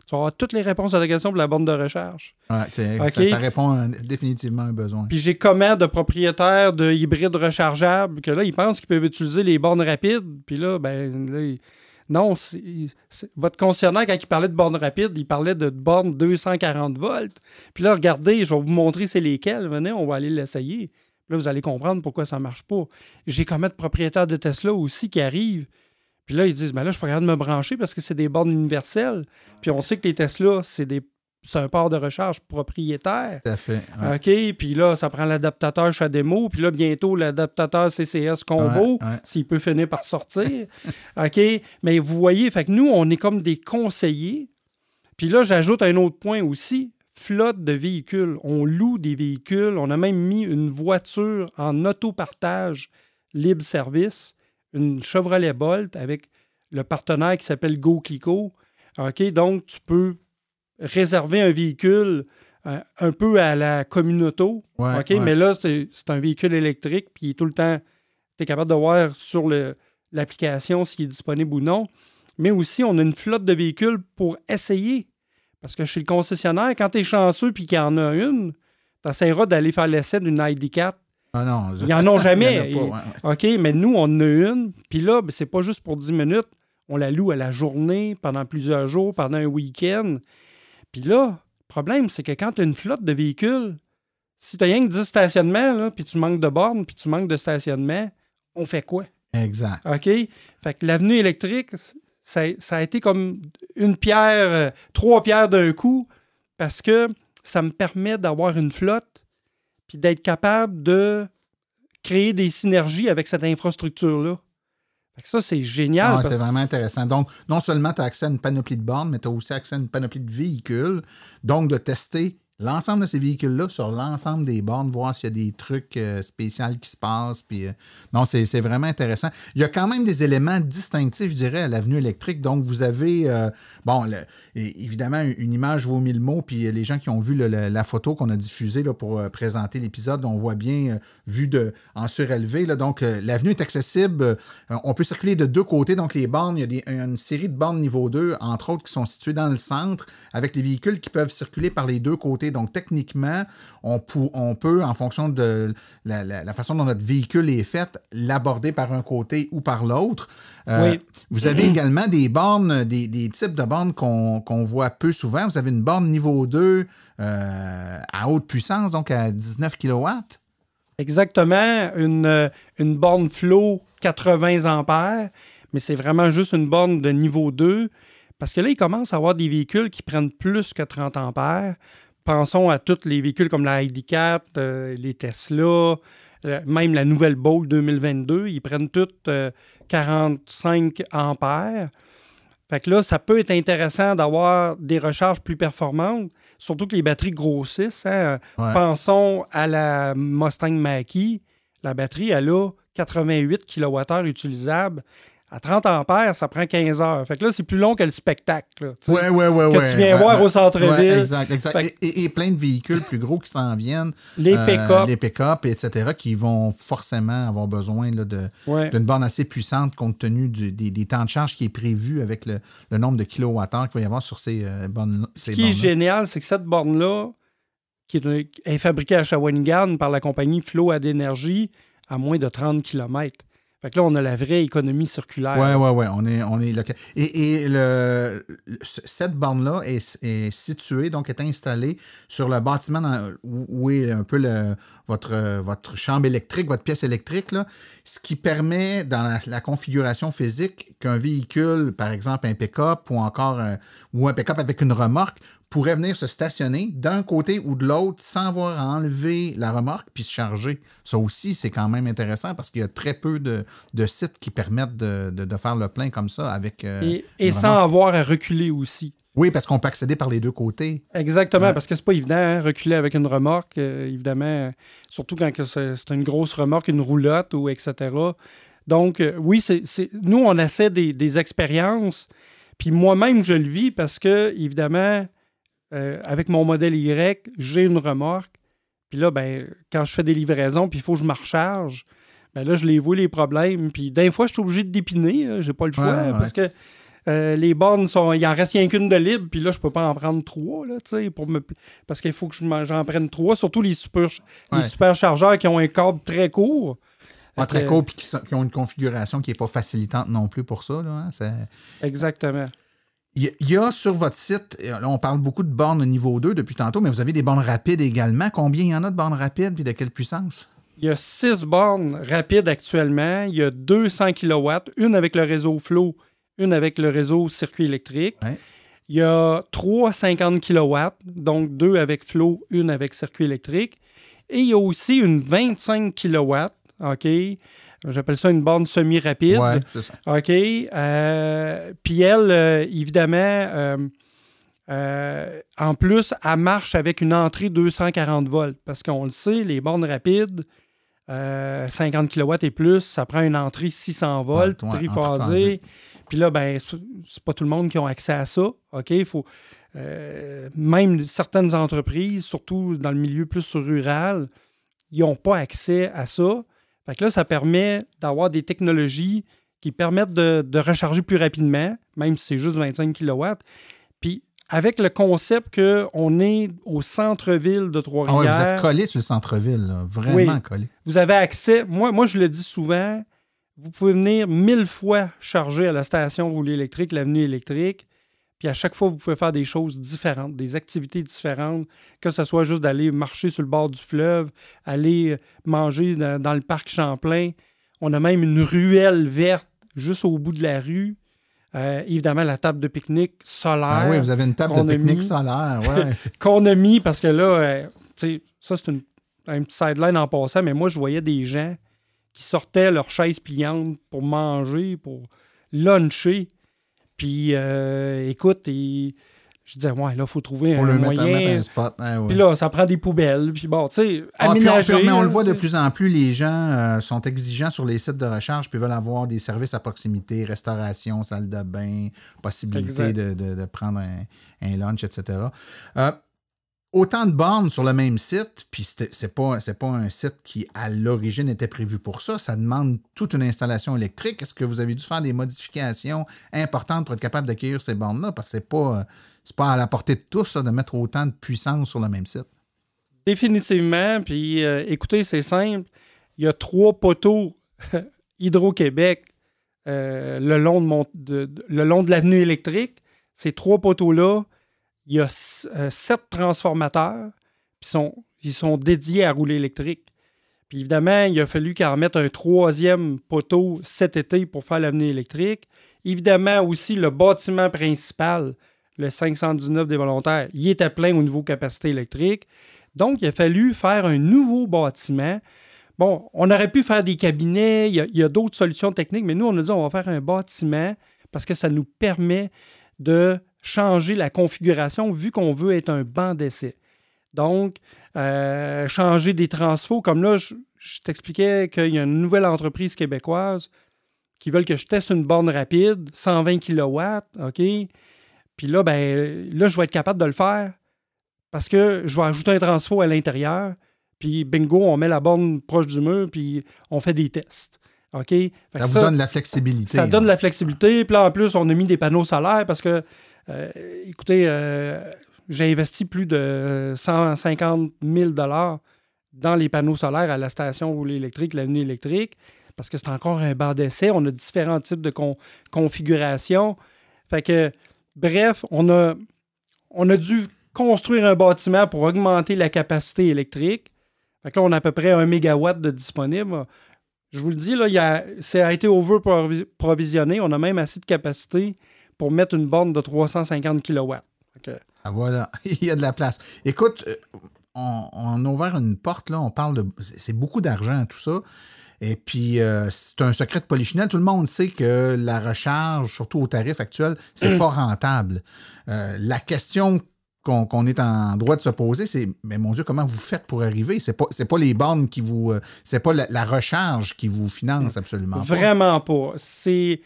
Tu vas avoir toutes les réponses à ta question pour la borne de recharge. Ouais, ça, répond définitivement à un besoin. Puis j'ai commande de propriétaires de hybrides rechargeables que là, ils pensent qu'ils peuvent utiliser les bornes rapides. Puis là, ben, non, votre concessionnaire, quand il parlait de bornes rapides, il parlait de bornes 240 volts. Puis là, regardez, je vais vous montrer c'est lesquelles. Venez, on va aller l'essayer. Là, vous allez comprendre pourquoi ça ne marche pas. J'ai comme de propriétaires de Tesla aussi qui arrivent. Puis là, ils disent, ben là, je suis pas capable de me brancher parce que c'est des bornes universelles. Puis on sait que les Tesla, c'est des c'est un port de recharge propriétaire. Tout à fait. OK. Puis là, ça prend l'adaptateur démo. Puis là, bientôt, l'adaptateur CCS combo, s'il peut finir par sortir. *laughs* OK. Mais vous voyez, fait que nous, on est comme des conseillers. Puis là, j'ajoute un autre point aussi flotte de véhicules. On loue des véhicules. On a même mis une voiture en autopartage libre service une Chevrolet Bolt avec le partenaire qui s'appelle GoKiko. OK, donc tu peux réserver un véhicule euh, un peu à la communauté. OK, mais là, c'est un véhicule électrique, puis tout le temps, tu es capable de voir sur l'application s'il est disponible ou non. Mais aussi, on a une flotte de véhicules pour essayer. Parce que chez le concessionnaire, quand tu es chanceux puis qu'il y en a une, tu essaieras d'aller faire l'essai d'une ID4 ah non, Ils n'en ont *laughs* jamais. OK, mais nous, on en a une. Puis là, ben, c'est pas juste pour 10 minutes. On la loue à la journée, pendant plusieurs jours, pendant un week-end. Puis là, le problème, c'est que quand tu as une flotte de véhicules, si tu as rien que 10 stationnements, puis tu manques de bornes, puis tu manques de stationnement, on fait quoi? Exact. OK? Fait que l'avenue électrique, ça, ça, a été comme une pierre, euh, trois pierres d'un coup, parce que ça me permet d'avoir une flotte puis d'être capable de créer des synergies avec cette infrastructure-là. Ça, c'est génial. Ah, c'est vraiment intéressant. Donc, non seulement tu as accès à une panoplie de bornes, mais tu as aussi accès à une panoplie de véhicules. Donc, de tester l'ensemble de ces véhicules-là sur l'ensemble des bornes, voir s'il y a des trucs euh, spéciaux qui se passent. Puis, euh, non, c'est vraiment intéressant. Il y a quand même des éléments distinctifs, je dirais, à l'avenue électrique. Donc, vous avez, euh, bon, évidemment, une image vaut mille mots. Puis, les gens qui ont vu la photo qu'on a diffusée là, pour euh, présenter l'épisode, on voit bien, euh, vu de, en surélevé. Là, donc, euh, l'avenue est accessible. Euh, on peut circuler de deux côtés. Donc, les bornes, il y a une série de bornes niveau 2, entre autres, qui sont situées dans le centre, avec les véhicules qui peuvent circuler par les deux côtés. Donc, techniquement, on, pou- on peut, en fonction de la, la- la façon dont notre véhicule est fait, l'aborder par un côté ou par l'autre. Euh, Oui. Vous avez également des bornes, des, des types de bornes qu'on qu'on voit peu souvent. Vous avez une borne niveau 2 euh, à haute puissance, donc à 19 kW. Exactement, une, euh, une borne flow 80 ampères, mais c'est vraiment juste une borne de niveau 2, parce que là, il commence à avoir des véhicules qui prennent plus que 30 ampères. Pensons à tous les véhicules comme la ID4, euh, les Tesla, euh, même la nouvelle Bolt 2022, ils prennent toutes euh, 45 ampères. Fait que là, ça peut être intéressant d'avoir des recharges plus performantes, surtout que les batteries grossissent. hein. Ouais. Pensons à la Mustang Mach-E. La batterie, elle a 88 kWh utilisables. À 30 ampères, ça prend 15 heures. Fait que là, c'est plus long que le spectacle. là, Ouais, ouais, ouais, que tu viens voir au centre-ville. Exact, exact. Que- Et, plein de véhicules plus gros qui s'en viennent. Les Euh, pick-up. les pick-up, etc., qui vont forcément avoir besoin d'une borne assez puissante compte tenu du- des, des temps de charge qui est prévu avec le, le nombre de kilowattheures qu'il va y avoir sur ces euh, bornes Ce qui est génial, c'est que cette borne-là, qui est, est fabriquée à Shawinigan par la compagnie Flow à d'énergie, à moins de 30 km. Fait que là, on a la vraie économie circulaire. Oui, oui, oui. On est, on est. Et, et le, cette borne-là est, est située, donc est installée sur le bâtiment où, est un peu votre, votre chambre électrique, votre pièce électrique, là, ce qui permet, dans la, configuration physique, qu'un véhicule, par exemple un pick-up ou encore un, ou un pick-up avec une remorque, pourrait venir se stationner d'un côté ou de l'autre sans avoir à enlever la remorque puis se charger. Ça aussi, c'est quand même intéressant parce qu'il y a très peu de, de sites qui permettent de, de- de faire le plein comme ça avec. euh, Et, sans avoir à reculer aussi. Oui, parce qu'on peut accéder par les deux côtés. Exactement, Ouais. parce que c'est pas évident, hein, reculer avec une remorque, euh, évidemment, surtout quand c'est une grosse remorque, une roulotte ou etc. Donc, euh, oui, c'est c'est- nous, on essaie des, des expériences, puis moi-même, je le vis parce que, évidemment, euh, avec mon modèle Y, j'ai une remorque, puis là, ben, quand je fais des livraisons, puis il faut que je me recharge, ben là, je les vois les problèmes, puis des fois, je suis obligé de dépiner, j'ai pas le choix, Ouais, ouais. parce que euh, les bornes sont. Il en reste rien qu'une de libre, puis là, je peux pas en prendre trois, là, pour me. Parce qu'il faut que j'en prenne trois, surtout les super, les superchargeurs qui ont un câble très court. Pas très court puis qui, ont une configuration qui n'est pas facilitante non plus pour ça. Là, hein. Exactement. Il y a- sur votre site, là, on parle beaucoup de bornes au niveau 2 depuis tantôt, mais vous avez des bornes rapides également. Combien il y en a de bornes rapides puis de quelle puissance? Il y a six bornes rapides actuellement. Il y a 200 kW, une avec le réseau Flow, une avec le réseau circuit électrique. Ouais. Il y a trois 50 kW, donc deux avec Flow, une avec circuit électrique. Et il y a aussi une 25 kW, OK? J'appelle ça une borne semi-rapide. Ouais, c'est ça. OK. Euh, Puis elle, euh, évidemment, euh, en plus, elle marche avec une entrée 240 volts. Parce qu'on le sait, les bornes rapides, euh, 50 kW et plus, ça prend une entrée 600 volts, Ouais, triphasée. Puis là, ben, c'est pas tout le monde qui a accès à ça. OK? Il faut. même certaines entreprises, surtout dans le milieu plus rural, ils n'ont pas accès à ça. Fait que là, ça permet d'avoir des technologies qui permettent de, de recharger plus rapidement, même si c'est juste 25 kW. Puis avec le concept qu'on est au centre-ville de Ah ouais, vous Trois-Rivières, êtes collé sur le centre-ville, vraiment Oui. collé. vous avez accès. Moi, moi, je le dis souvent, vous pouvez venir mille fois charger à la station roulée électrique, l'avenue électrique. Puis à chaque fois, vous pouvez faire des choses différentes, des activités différentes, que ce soit juste d'aller marcher sur le bord du fleuve, aller euh, manger dans, dans le parc Champlain. On a même une ruelle verte juste au bout de la rue. Euh, évidemment, la table de pique-nique solaire. Ah oui, vous avez une table de pique-nique solaire. *laughs* Ouais. qu'on a mis parce que là, euh, tu sais, ça c'est une, un petit sideline en passant, mais moi je voyais des gens qui sortaient leurs chaises pliantes pour manger, pour luncher. Puis euh, écoute, Je disais, ouais, là, il faut trouver un le moyen. mettre un spot. Ouais. Puis là, ça prend des poubelles. Puis bon, tu sais, Ah, aménager. mais on le voit de plus en plus, les gens euh, sont exigeants sur les sites de recharge puis veulent avoir des services à proximité, restauration, salle de bain, possibilité de, de- de prendre un, un lunch, etc. Euh, autant de bornes sur le même site, puis c'est pas, pas un site qui, à l'origine, était prévu pour ça. Ça demande toute une installation électrique. Est-ce que vous avez dû faire des modifications importantes pour être capable d'accueillir ces bornes-là? Parce que c'est pas, pas à la portée de tous de mettre autant de puissance sur le même site. Définitivement. Puis euh, écoutez, c'est simple. Il y a trois poteaux *laughs* Hydro-Québec euh, le, long de de l'avenue électrique. Ces trois poteaux-là, il y a euh, sept transformateurs. Puis sont, dédiés à rouler électrique. Puis évidemment, il a fallu qu'en mettre un troisième poteau cet été pour faire l'avenue électrique. Évidemment, aussi, le bâtiment principal, le 519 des volontaires, il était plein au niveau capacité électrique. Donc, il a fallu faire un nouveau bâtiment. Bon, on aurait pu faire des cabinets, il y a, il y a d'autres solutions techniques, mais nous, on a dit on va faire un bâtiment parce que ça nous permet de changer la configuration vu qu'on veut être un banc d'essai. Donc, euh, changer des transfos, comme là, je, je t'expliquais qu'il y a une nouvelle entreprise québécoise qui veulent que je teste une borne rapide, 120 kW, OK? Puis là, ben, là, je vais être capable de le faire parce que je vais ajouter un transfo à l'intérieur, puis bingo, on met la borne proche du mur, puis on fait des tests. OK? Ça vous donne la flexibilité. ça donne de la flexibilité. Puis là, en plus, on a mis des panneaux solaires parce que, écoutez, euh, j'ai investi plus de 150 000 dans les panneaux solaires à la station roulée électrique, l'avenue électrique, parce que c'est encore un banc d'essai. On a différents types de con- configurations. Fait que, bref, on a, on a dû construire un bâtiment pour augmenter la capacité électrique. Là, on a à peu près un mégawatt de disponible. Je vous le dis, là, a, ça a été over-provisionné. On a même assez de capacité pour mettre une borne de 350 kW. Ah, voilà, *laughs* il y a de la place. Écoute, euh, on, on a ouvert une porte, là, on parle de. C'est beaucoup d'argent, tout ça. Et puis, euh, c'est un secret de polichinelle. Tout le monde sait que la recharge, surtout au tarif actuel, c'est *clears throat* pas rentable. Euh, la question qu'on est en droit de se poser, c'est mais mon Dieu, comment vous faites pour arriver? C'est pas, c'est pas les bornes qui vous. c'est pas la, la recharge qui vous finance absolument. pas. Vraiment pas. C'est.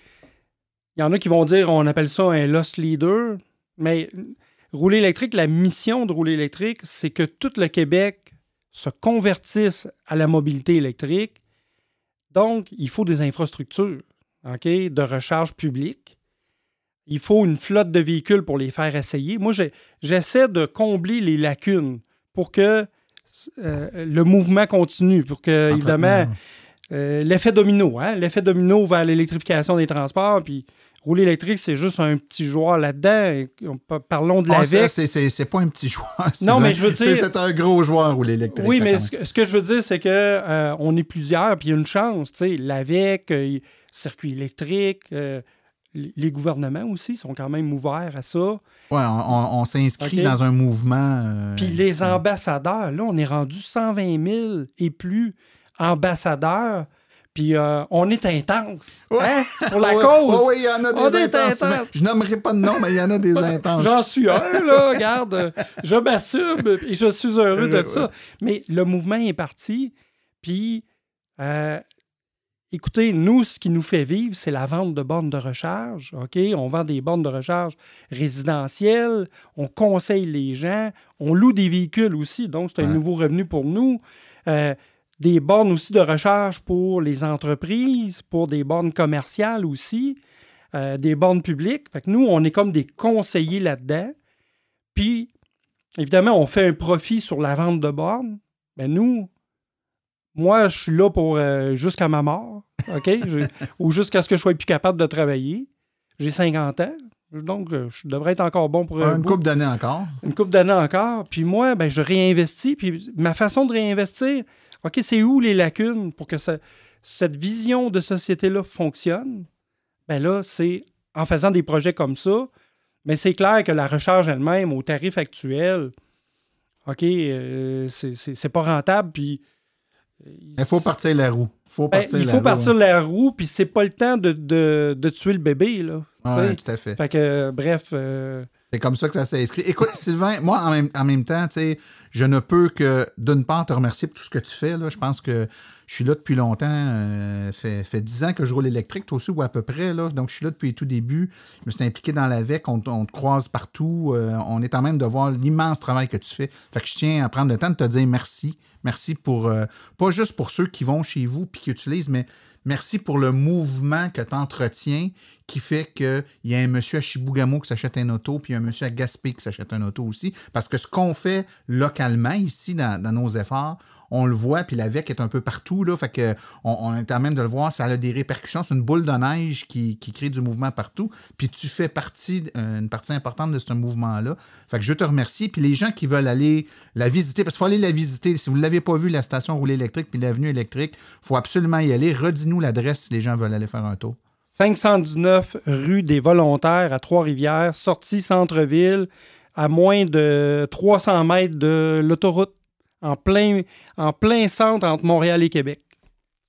Il y en a qui vont dire on appelle ça un loss leader, mais rouler électrique, la mission de rouler électrique, c'est que tout le Québec se convertisse à la mobilité électrique. Donc, il faut des infrastructures de recharge publique. Il faut une flotte de véhicules pour les faire essayer. Moi, j'essaie de combler les lacunes pour que euh, le mouvement continue, pour que, évidemment, euh, l'effet domino, hein? l'effet domino vers l'électrification des transports, puis rouler électrique, c'est juste un petit joueur là-dedans. Parlons de Ah, la VEC. c'est- c'est c'est pas un petit joueur. *laughs* Non, mais je veux C'est- dire- C'est un gros joueur ou l'électrique. Oui, mais ce que, ce que je veux dire, c'est que euh, on est plusieurs, puis il y a une chance. Tu sais, l'AVEC, euh, circuit électrique, euh, les gouvernements aussi sont quand même ouverts à ça. Ouais, on, on- on s'inscrit dans un mouvement. euh, Puis les ambassadeurs, là, on est rendu 120 000 et plus ambassadeurs. Puis euh, on est intense. Hein? C'est pour la Ouais, cause. ouais, ouais, il y en a des intenses. intense. Je nommerai pas de nom, mais il y en a des *laughs* intenses. J'en suis un, là, regarde. Je m'assume et je suis heureux de ça. Mais le mouvement est parti. Puis, euh, écoutez, nous, ce qui nous fait vivre, c'est la vente de bornes de recharge. OK? On vend des bornes de recharge résidentielles. On conseille les gens. On loue des véhicules aussi. Donc, c'est un Ouais. nouveau revenu pour nous. Euh, des bornes aussi de recharge pour les entreprises, pour des bornes commerciales aussi, euh, des bornes publiques. Fait que nous, on est comme des conseillers là-dedans. Puis, évidemment, on fait un profit sur la vente de bornes. Mais nous, moi, je suis là pour euh, jusqu'à ma mort, OK? Je- *laughs* ou jusqu'à ce que je sois plus capable de travailler. J'ai 50 ans. Donc, euh, je devrais être encore bon pour un Une bout. couple d'années encore. Une couple d'années encore. Puis moi, ben, je réinvestis. Puis ma façon de réinvestir, OK, c'est où les lacunes pour que ça- cette vision de société-là fonctionne? Ben là, c'est en faisant des projets comme ça. Mais c'est clair que la recharge elle-même, au tarif actuel, OK, euh, c'est- pas rentable. Puis Il faut partir la roue. Faut ben, il faut roue, partir hein. la roue, puis c'est pas le temps de, de- de tuer le bébé. Là, Ouais, Tu sais? tout à fait. Fait que, euh, bref, euh, C'est comme ça que ça s'est inscrit. Écoute, Sylvain, moi, en même, temps, je ne peux que, d'une part, te remercier pour tout ce que tu fais. Là. Je pense que je suis là depuis longtemps. Euh, fait, fait 10 ans que je roule électrique, toi aussi, ou à peu près. Là. Donc, je suis là depuis tout début. Je me suis impliqué dans l'AVEC. On, on te croise partout. Euh, on est en même de voir l'immense travail que tu fais. Fait que je tiens à prendre le temps de te dire merci. Merci pour, euh, pas juste pour ceux qui vont chez vous puis qui utilisent, mais merci pour le mouvement que tu entretiens qui fait qu'il y a un monsieur à Chibougamau qui s'achète un auto, puis un monsieur à Gaspé qui s'achète un auto aussi. Parce que ce qu'on fait localement ici dans, nos efforts, on le voit, puis la VEC est un peu partout, là, fait que on, est en même de le voir, ça a des répercussions, c'est une boule de neige qui, crée du mouvement partout, puis tu fais partie, euh, une partie importante de ce mouvement-là. Fait que je te remercie, puis les gens qui veulent aller la visiter, parce qu'il faut aller la visiter, si vous ne l'avez pas vu, la station roulée électrique, puis l'avenue électrique, il faut absolument y aller, redis-nous l'adresse si les gens veulent aller faire un tour. 519 rue des Volontaires à Trois-Rivières, sortie centre-ville, à moins de 300 mètres de l'autoroute, en plein, en plein centre entre Montréal et Québec.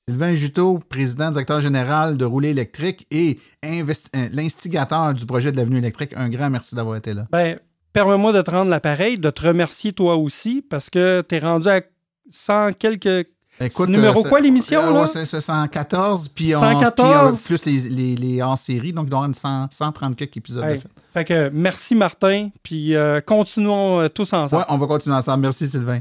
Sylvain Juteau, président, directeur général de Rouler électrique et euh, l'instigateur du projet de l'avenue électrique, un grand merci d'avoir été là. Ben, permets-moi de te rendre l'appareil, de te remercier toi aussi, parce que tu es rendu à 100 quelques Écoute, numéro euh, quoi l'émission? Euh, c'est 114, puis, 114? plus les, les, hors-série, donc il doit y avoir 130 quelques épisodes de fait. Fait que merci Martin, puis euh, continuons tous ensemble. Ouais, on va continuer ensemble. Merci Sylvain.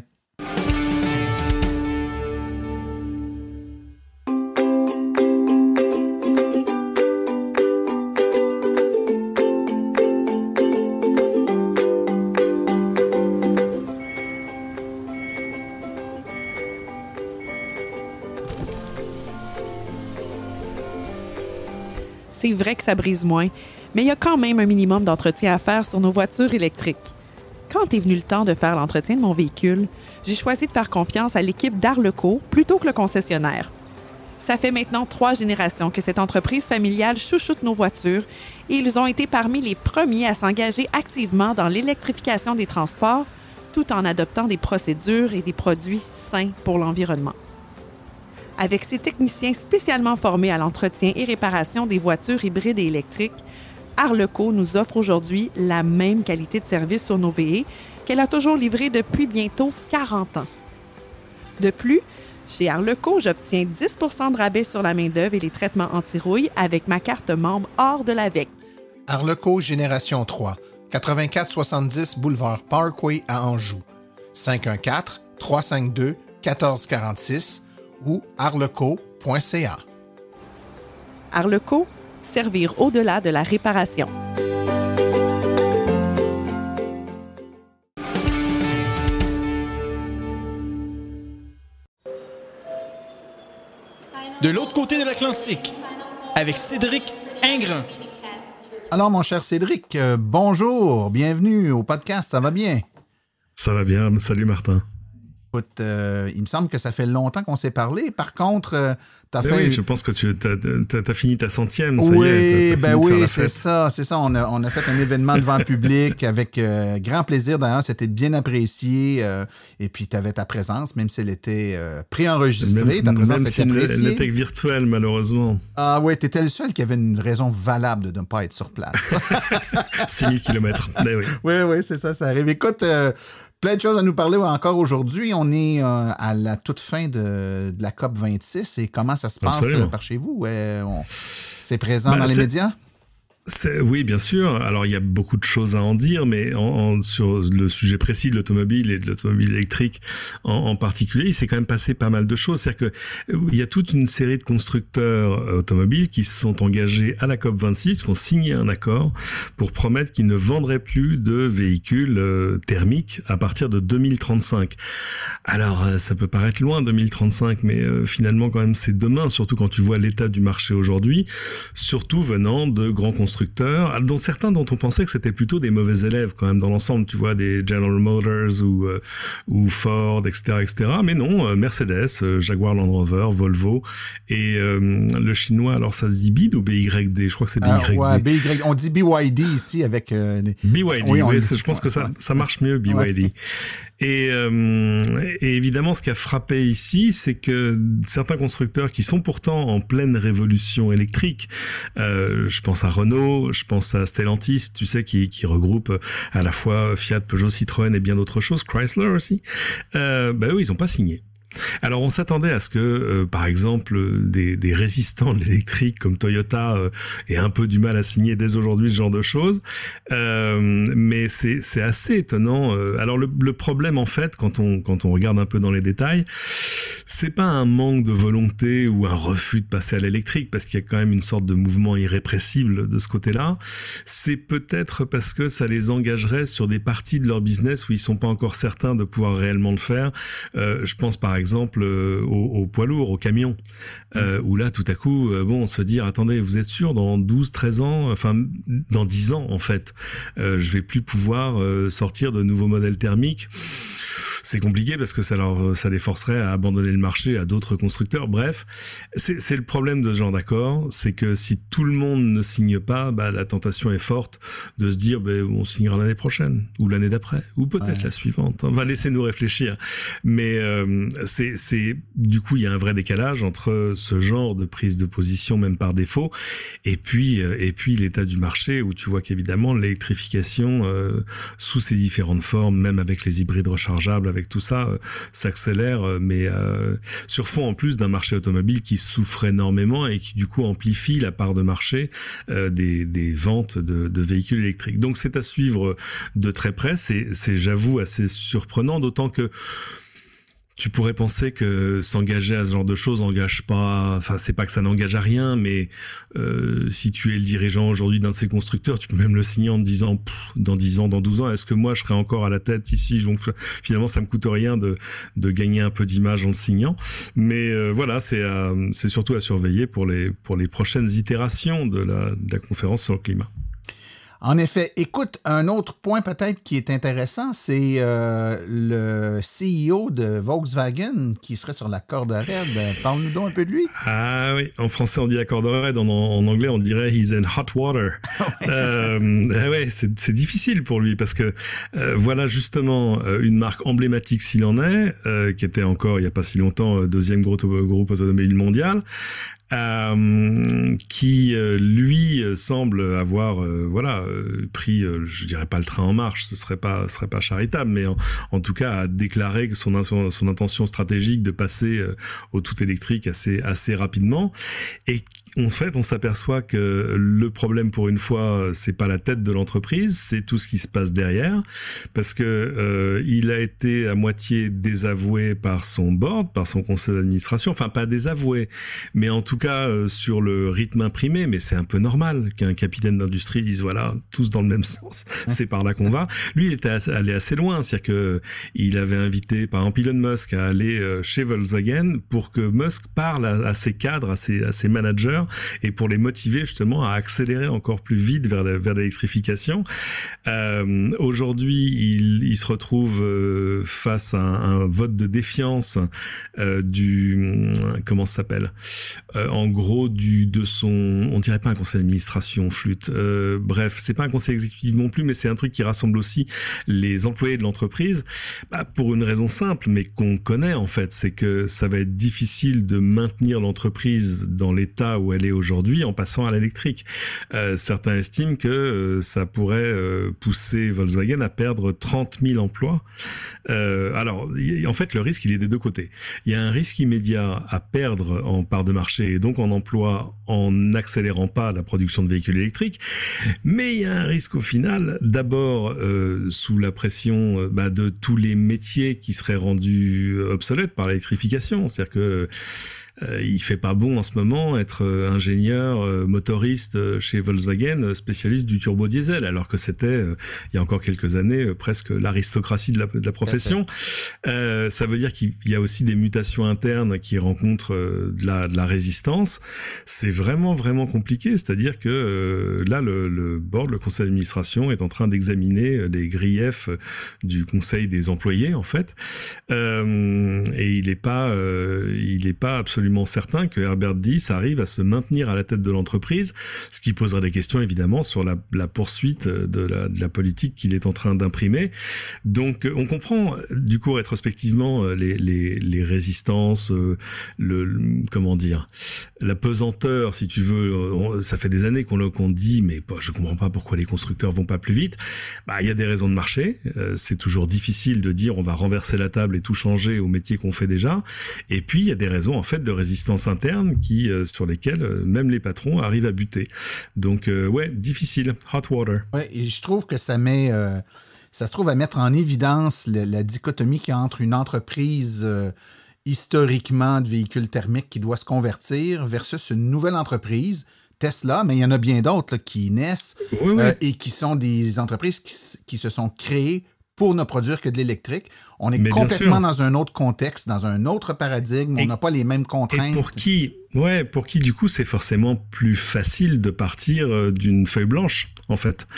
Que ça brise moins, mais il y a quand même un minimum d'entretien à faire sur nos voitures électriques. Quand est venu le temps de faire l'entretien de mon véhicule, j'ai choisi de faire confiance à l'équipe d'Arleco plutôt que le concessionnaire. Ça fait maintenant trois générations que cette entreprise familiale chouchoute nos voitures et ils ont été parmi les premiers à s'engager activement dans l'électrification des transports tout en adoptant des procédures et des produits sains pour l'environnement. Avec ses techniciens spécialement formés à l'entretien et réparation des voitures hybrides et électriques, Arleco nous offre aujourd'hui la même qualité de service sur nos VE qu'elle a toujours livré depuis bientôt 40 ans. De plus, chez Arleco, j'obtiens 10% de rabais sur la main-d'œuvre et les traitements anti-rouille avec ma carte membre hors de la VEC. Arleco Génération 3, 8470 Boulevard Parkway à Anjou. 514 352 1446 ou arleco.ca. Arleco, servir au-delà de la réparation. De l'autre côté de l'Atlantique, avec Cédric Ingrand. Alors, mon cher Cédric, euh, bonjour, bienvenue au podcast, ça va bien? Ça va bien, salut Martin. Écoute, euh, il me semble que ça fait longtemps qu'on s'est parlé. Par contre, euh, tu as ben fait. Oui, je pense que tu as, fini ta centième. Ça oui, y est, ben oui, c'est ça, c'est ça. On a, on a, fait un événement devant le public avec euh, grand plaisir. D'ailleurs, c'était bien apprécié. et puis, tu avais ta présence, même si elle était préenregistrée. Ta présence même si elle était virtuelle, malheureusement. Ah oui, tu étais le seul qui avait une raison valable de ne pas être sur place. *laughs* 6000 km. Ben oui, *laughs* oui, oui c'est ça, ça arrive. Écoute. Plein de choses à nous parler encore aujourd'hui. On est euh, à la toute fin de, la COP 26 et comment ça se passe euh, par chez vous? c'est présent ben, dans les médias? Oui, bien sûr. Alors, il y a beaucoup de choses à en dire, mais en, sur le sujet précis de l'automobile et de l'automobile électrique en, particulier, il s'est quand même passé pas mal de choses. C'est-à-dire que euh, il y a toute une série de constructeurs euh, automobiles qui se sont engagés à la COP 26, qui ont signé un accord pour promettre qu'ils ne vendraient plus de véhicules euh, thermiques à partir de 2035. Alors, ça peut paraître loin 2035, mais finalement, quand même, c'est demain. Surtout quand tu vois l'état du marché aujourd'hui, surtout venant de grands constructeurs constructeurs, dont certains dont on pensait que c'était plutôt des mauvais élèves quand même dans l'ensemble, tu vois, des General Motors ou, euh, ou Ford, etc., etc. Mais non, euh, Mercedes, euh, Jaguar Land Rover, Volvo et le chinois, alors ça se dit BID ou BYD Je crois que c'est BYD. ouais, BY, on dit BYD ici avec... BYD, oui, je pense que ça, ça marche mieux, BYD. Et, euh, et, évidemment, ce qui a frappé ici, c'est que certains constructeurs qui sont pourtant en pleine révolution électrique, euh, je pense à Renault, je pense à Stellantis, tu sais, qui, qui regroupe à la fois Fiat, Peugeot, Citroën et bien d'autres choses, Chrysler aussi, euh, ben ils n'ont pas signé. Alors on s'attendait à ce que, euh, par exemple, des, résistants de l'électrique comme Toyota euh, aient un peu du mal à signer dès aujourd'hui ce genre de choses, euh, mais c'est assez étonnant. Euh, alors le, le, problème en fait, quand on quand on regarde un peu dans les détails, c'est pas un manque de volonté ou un refus de passer à l'électrique, parce qu'il y a quand même une sorte de mouvement irrépressible de ce côté-là. C'est peut-être parce que ça les engagerait sur des parties de leur business où ils sont pas encore certains de pouvoir réellement le faire. je pense par exemple euh, au, poids lourd, au camion, euh, où là tout à coup, euh, bon, se dire attendez, vous êtes sûr dans 12, 13 ans, enfin dans 10 ans en fait, je vais plus pouvoir sortir de nouveaux modèles thermiques c'est compliqué parce que ça leur, ça les forcerait à abandonner le marché à d'autres constructeurs. Bref, c'est le problème de ce genre d'accord, c'est que si tout le monde ne signe pas, bah, la tentation est forte de se dire, bah, on signera l'année prochaine ou l'année d'après ou peut-être la suivante. On va laisser nous réfléchir. Mais euh, c'est du coup, il y a un vrai décalage entre ce genre de prise de position, même par défaut, et puis euh, et puis l'état du marché où tu vois qu'évidemment l'électrification euh, sous ses différentes formes, même avec les hybrides rechargeables, avec tout ça euh, s'accélère, euh, mais euh, sur fond en plus d'un marché automobile qui souffre énormément et qui du coup amplifie la part de marché des, ventes de, de, véhicules électriques. Donc c'est à suivre de très près. C'est, j'avoue, assez surprenant, d'autant que tu pourrais penser que s'engager à ce genre de choses n'engage pas. Enfin, c'est pas que ça n'engage à rien, mais euh, si tu es le dirigeant aujourd'hui d'un de ces constructeurs, tu peux même le signer en te disant dans 10 ans, dans 12 ans, est-ce que moi je serai encore à la tête ici Donc finalement, ça me coûte rien de, de gagner un peu d'image en le signant. Mais euh, voilà, c'est c'est surtout à surveiller pour les pour les prochaines itérations de la, de la conférence sur le climat. En effet, écoute, un autre point peut-être qui est intéressant, c'est euh, le CEO de Volkswagen qui serait sur la corde raide. Parle-nous donc un peu de lui. Ah oui, en français on dit la corde raide, en, en anglais on dirait he's in hot water. *laughs* euh, ah ouais, c'est difficile pour lui parce que euh, voilà justement euh, une marque emblématique s'il en est, qui était encore il n'y a pas si longtemps deuxième gros groupe automobile mondial, euh, qui euh, lui semble avoir euh, voilà pris je dirais pas le train en marche ce serait pas ce serait pas charitable mais en, tout cas a déclaré que son, son intention stratégique de passer au tout électrique assez assez rapidement. Et en fait, on s'aperçoit que le problème pour une fois, c'est pas la tête de l'entreprise, c'est tout ce qui se passe derrière, parce que euh, il a été à moitié désavoué par son board, par son conseil d'administration, enfin pas désavoué, mais en tout cas euh, sur le rythme imprimé. Mais c'est un peu normal qu'un capitaine d'industrie dise voilà tous dans le même sens, c'est par là qu'on va. Lui, il était allé assez loin, c'est-à-dire que il avait invité par exemple Elon Musk à aller euh, chez Volkswagen pour que Musk parle à, à ses cadres, à ses, à ses managers et pour les motiver justement à accélérer encore plus vite vers l'électrification. Euh, Aujourd'hui, il, se retrouve euh, face à un, vote de défiance euh, du comment ça s'appelle En gros, du de son, on dirait pas un conseil d'administration, flûte. Bref, c'est pas un conseil exécutif non plus, mais c'est un truc qui rassemble aussi les employés de l'entreprise bah, pour une raison simple, mais qu'on connaît en fait, c'est que ça va être difficile de maintenir l'entreprise dans l'état où elle est aujourd'hui en passant à l'électrique. Euh, certains estiment que euh, ça pourrait euh, pousser Volkswagen à perdre 30 000 emplois. Euh, alors, en fait, le risque, il est des deux côtés. Il y a un risque immédiat à perdre en part de marché et donc en emploi en n'accélérant pas la production de véhicules électriques, mais il y a un risque au final, d'abord sous la pression bah, de tous les métiers qui seraient rendus obsolètes par l'électrification. C'est-à-dire que il fait pas bon en ce moment être euh, ingénieur euh, motoriste chez Volkswagen spécialiste du turbo diesel alors que c'était il y a encore quelques années presque l'aristocratie de la, de la profession. ça veut dire qu'il y a aussi des mutations internes qui rencontrent de la, de la résistance. C'est vraiment vraiment compliqué. C'est-à-dire que là le, le board le conseil d'administration est en train d'examiner les griefs du conseil des employés en fait. Et il est pas il est pas absolument absolument certain que Herbert Diess arrive à se maintenir à la tête de l'entreprise, ce qui poserait des questions évidemment sur la, poursuite de la, de la politique qu'il est en train d'imprimer. Donc on comprend du coup rétrospectivement les, les, les résistances, le, comment dire, la pesanteur, si tu veux. Ça fait des années qu'on qu'on dit, mais je comprends pas pourquoi les constructeurs vont pas plus vite. Bah il y a des raisons de marché. c'est toujours difficile de dire on va renverser la table et tout changer au métier qu'on fait déjà. Et puis il y a des raisons en fait de résistance interne qui euh, sur lesquelles euh, même les patrons arrivent à buter. Donc euh, ouais, difficile, hot water. Ouais, et je trouve que ça met ça se trouve à mettre en évidence la, dichotomie qu'il y a entre une entreprise historiquement de véhicules thermiques qui doit se convertir versus une nouvelle entreprise Tesla, mais il y en a bien d'autres qui naissent et qui sont des entreprises qui, qui, se sont créées pour ne produire que de l'électrique. On est complètement dans un autre contexte, dans un autre paradigme. on n'a pas les mêmes contraintes. Et pour qui, ouais, pour qui du coup c'est forcément plus facile de partir euh, d'une feuille blanche en fait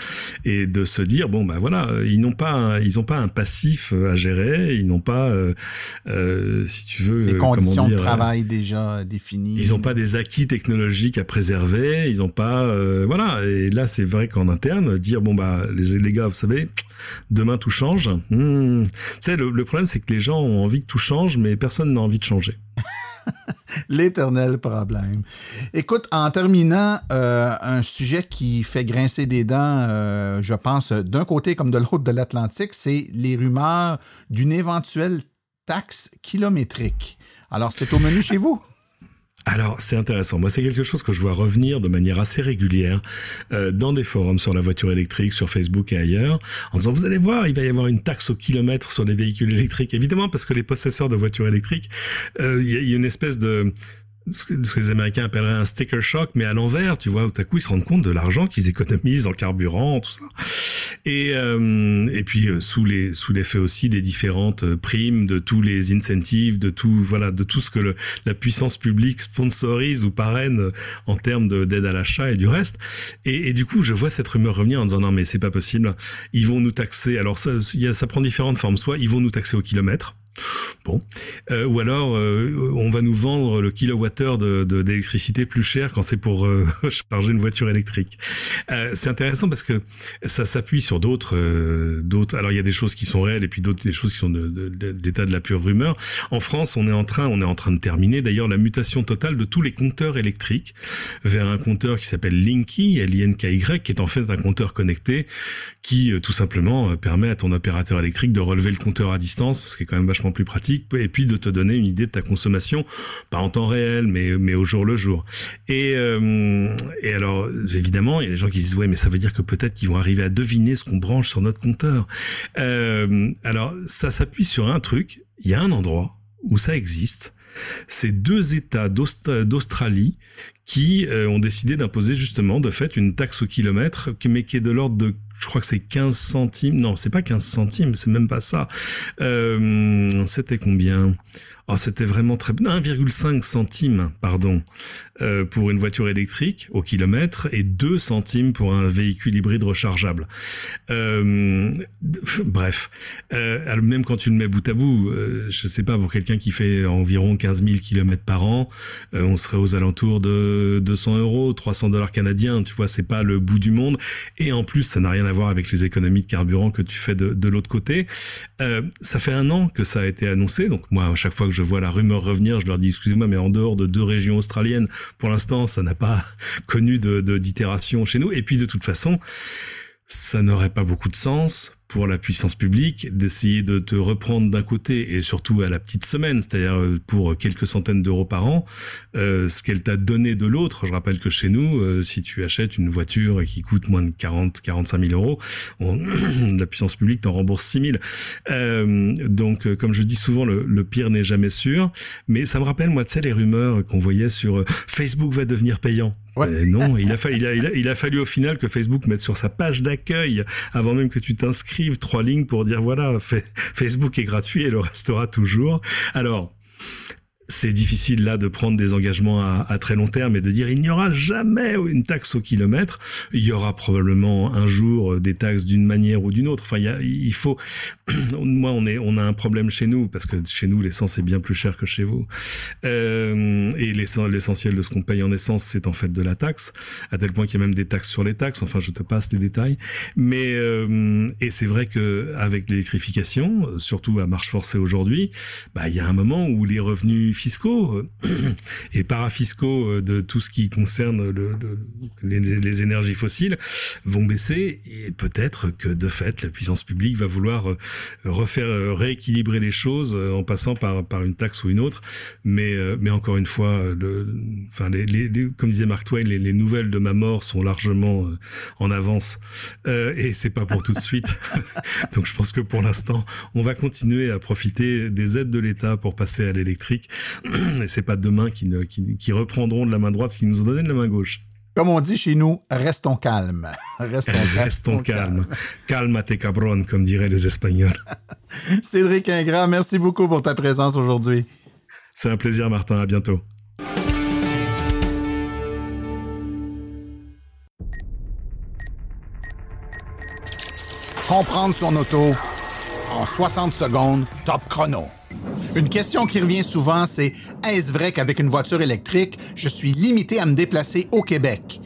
et de se dire bon ben voilà ils n'ont pas un, ils ont pas un passif euh, à gérer, ils n'ont pas euh, si tu veux les conditions de travail déjà définies. Ils n'ont pas des acquis technologiques à préserver, ils n'ont pas voilà et là c'est vrai qu'en interne dire bon bah les, les gars vous savez demain tout change. Hmm. Tu sais le le, problème, c'est que les gens ont envie que tout change, mais personne n'a envie de changer. *laughs* *laughs* L'éternel problème. Écoute, en terminant, euh, un sujet qui fait grincer des dents, euh, je pense, d'un côté comme de l'autre de l'Atlantique, c'est les rumeurs d'une éventuelle taxe kilométrique. Alors, c'est au menu chez vous? Alors, c'est intéressant. Moi, c'est quelque chose que je vois revenir de manière assez régulière euh, dans des forums sur la voiture électrique, sur Facebook et ailleurs, en disant, vous allez voir, il va y avoir une taxe au kilomètre sur les véhicules électriques. Évidemment, parce que les possesseurs de voitures électriques, euh, il y, a une espèce de ce que, les Américains appelleraient un sticker shock, mais à l'envers, tu vois, tout à coup, ils se rendent compte de l'argent qu'ils économisent en carburant, tout ça. Et, euh, et puis euh, sous les sous l'effet aussi des différentes euh, primes, de tous les incentives, de tout voilà, de tout ce que le, la puissance publique sponsorise ou parraine en termes d'aide à l'achat et du reste. Et, et, du coup, je vois cette rumeur revenir en disant non mais c'est pas possible, ils vont nous taxer. Alors ça, ça prend différentes formes. Soit ils vont nous taxer au kilomètre Bon, euh, ou alors euh, on va nous vendre le kilowattheure de d'électricité plus cher quand c'est pour euh, *laughs* charger une voiture électrique. c'est intéressant parce que ça s'appuie sur d'autres d'autres. Alors il y a des choses qui sont réelles et puis d'autres des choses qui sont de, l'état de la pure rumeur. En France, on est en train on est en train de terminer d'ailleurs la mutation totale de tous les compteurs électriques vers un compteur qui s'appelle Linky, L-I-N-K-Y, qui est en fait un compteur connecté qui tout simplement permet à ton opérateur électrique de relever le compteur à distance, ce qui est quand même vachement plus pratique, et puis de te donner une idée de ta consommation, pas en temps réel, mais, mais au jour le jour. Et, euh, et alors, évidemment, il y a des gens qui disent, ouais, mais ça veut dire que peut-être qu'ils vont arriver à deviner ce qu'on branche sur notre compteur. Euh, alors, ça s'appuie sur un truc, il y a un endroit où ça existe, c'est deux États d'Australie qui euh, ont décidé d'imposer justement de fait une taxe au kilomètre, mais qui est de l'ordre de je crois que c'est 15 centimes. Non, c'est pas 15 centimes, c'est même pas ça. Euh, c'était combien? Oh, c'était vraiment très 1,5 centimes, pardon, euh, pour une voiture électrique au kilomètre et 2 centimes pour un véhicule hybride rechargeable. Euh, bref, euh, même quand tu le mets bout à bout, je sais pas pour quelqu'un qui fait environ 15 000 kilomètres par an, on serait aux alentours de 200 euros, 300 dollars canadiens. Tu vois, c'est pas le bout du monde. Et en plus, ça n'a rien à voir avec les économies de carburant que tu fais de, de l'autre côté. ça fait un an que ça a été annoncé, donc moi, à chaque fois que je je vois la rumeur revenir, je leur dis excusez-moi, mais en dehors de deux régions australiennes, pour l'instant, ça n'a pas *laughs* connu de d'itération chez nous. Et puis de toute façon, ça n'aurait pas beaucoup de sens pour la puissance publique d'essayer de te reprendre d'un côté et surtout à la petite semaine, c'est-à-dire euh, pour quelques centaines d'euros par an, euh, ce qu'elle t'a donné de l'autre. Je rappelle que chez nous, euh, si tu achètes une voiture qui coûte moins de 40, 45 000 euros, *clears throat* la puissance publique t'en rembourse 6 000. Euh, donc, comme je dis souvent, le, le pire n'est jamais sûr. Mais ça me rappelle, moi, tu sais, les rumeurs qu'on voyait sur Facebook va devenir payant. Ouais. non, il a, fallu, il, a, il, a, il a fallu au final que Facebook mette sur sa page d'accueil, avant même que tu trois lignes pour dire voilà, *laughs* Facebook est gratuit et le restera toujours. Alors, c'est difficile là de prendre des engagements à, à, très long terme et de dire il n'y aura jamais une taxe au kilomètre. Il y aura probablement un jour des taxes d'une manière ou d'une autre. Enfin, il, y a, il faut. *clears throat* Moi, on est, on a un problème chez nous parce que chez nous l'essence est bien plus cher que chez vous. Euh, et l'essentiel de ce qu'on paye en essence, c'est en fait de la taxe, à tel point qu'il y a même des taxes sur les taxes. Enfin, je te passe les détails. Mais euh, et c'est vrai que avec l'électrification, surtout à marche forcée aujourd'hui, bah il y a un moment où les revenus fiscaux euh, *clears throat* et parafiscaux euh, de tout ce qui concerne le, le, les, énergies fossiles vont baisser et peut-être que de fait la puissance publique va vouloir euh, refaire rééquilibrer les choses en passant par une taxe ou une autre. Mais mais encore une fois enfin comme disait Mark Twain les, les, nouvelles de ma mort sont largement en avance. Euh, et c'est pas pour tout de suite. *laughs* Donc je pense que pour l'instant on va continuer à profiter des aides de l'État pour passer à l'électrique et c'est pas demain qui, ne, qui, qui, reprendront de la main droite ce qu'ils nous ont donné de la main gauche. Comme on dit chez nous, restons calmes. *laughs* Restons, restons calmes. Calme tes cabron, comme diraient les Espagnols. *laughs* Cédric Ingrat, merci beaucoup pour ta présence aujourd'hui. C'est un plaisir, Martin. À bientôt. Comprendre son auto en 60 secondes, top chrono. Une question qui revient souvent, c'est est-ce vrai qu'avec une voiture électrique, je suis limité à me déplacer au Québec?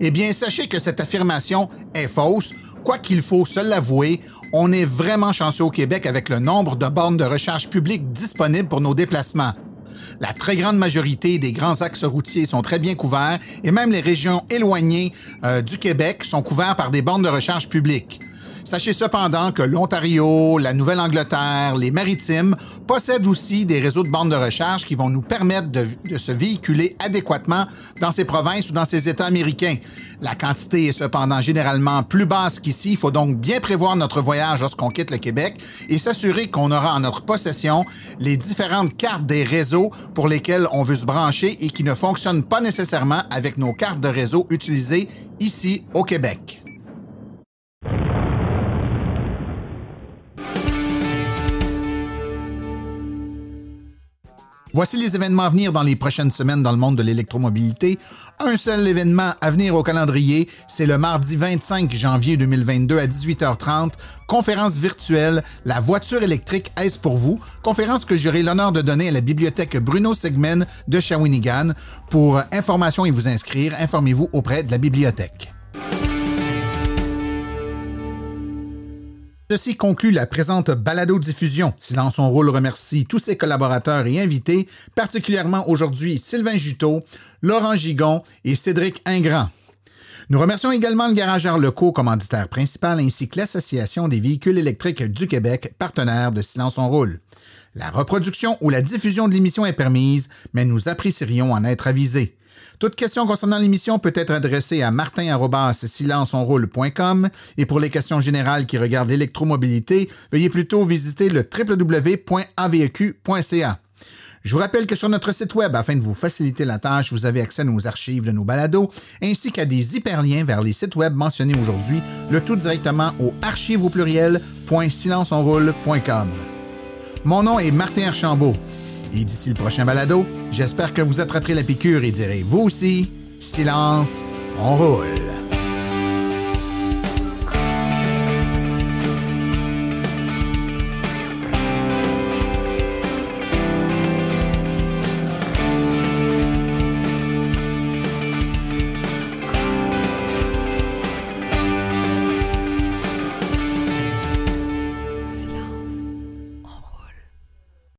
Eh bien, sachez que cette affirmation est fausse. Quoi qu'il faut se l'avouer, on est vraiment chanceux au Québec avec le nombre de bornes de recharge publiques disponibles pour nos déplacements. La très grande majorité des grands axes routiers sont très bien couverts et même les régions éloignées euh, du Québec sont couvertes par des bornes de recharge publiques. Sachez cependant que l'Ontario, la Nouvelle-Angleterre, les Maritimes possèdent aussi des réseaux de bandes de recharge qui vont nous permettre de, se véhiculer adéquatement dans ces provinces ou dans ces États américains. La quantité est cependant généralement plus basse qu'ici. Il faut donc bien prévoir notre voyage lorsqu'on quitte le Québec et s'assurer qu'on aura en notre possession les différentes cartes des réseaux pour lesquels on veut se brancher et qui ne fonctionnent pas nécessairement avec nos cartes de réseau utilisées ici au Québec. Voici les événements à venir dans les prochaines semaines dans le monde de l'électromobilité. Un seul événement à venir au calendrier, c'est le mardi 25 janvier 2022 à 18h30, conférence virtuelle La voiture électrique est-ce pour vous? Conférence que j'aurai l'honneur de donner à la bibliothèque Bruno Segmen de Shawinigan. Pour information et vous inscrire, informez-vous auprès de la bibliothèque. Ceci conclut la présente balado-diffusion. dans son rôle remercie tous ses collaborateurs et invités, particulièrement aujourd'hui Sylvain Juteau, Laurent Gigon et Cédric Ingrand. Nous remercions également le Garage Arleco, commanditaire principal, ainsi que l'Association des véhicules électriques du Québec, partenaire de Silence on roule. La reproduction ou la diffusion de l'émission est permise, mais nous apprécierions en être avisés. Toute question concernant l'émission peut être adressée à martin-silenceonroule.com et pour les questions générales qui regardent l'électromobilité, veuillez plutôt visiter le www.aveq.ca. Je vous rappelle que sur notre site web, afin de vous faciliter la tâche, vous avez accès à nos archives de nos balados, ainsi qu'à des hyperliens vers les sites web mentionnés aujourd'hui, le tout directement au archive au pluriel.silenceonroule.com. Mon nom est Martin Archambault. Et d'ici le prochain balado, j'espère que vous attraperez la piqûre et direz vous aussi, silence, on roule.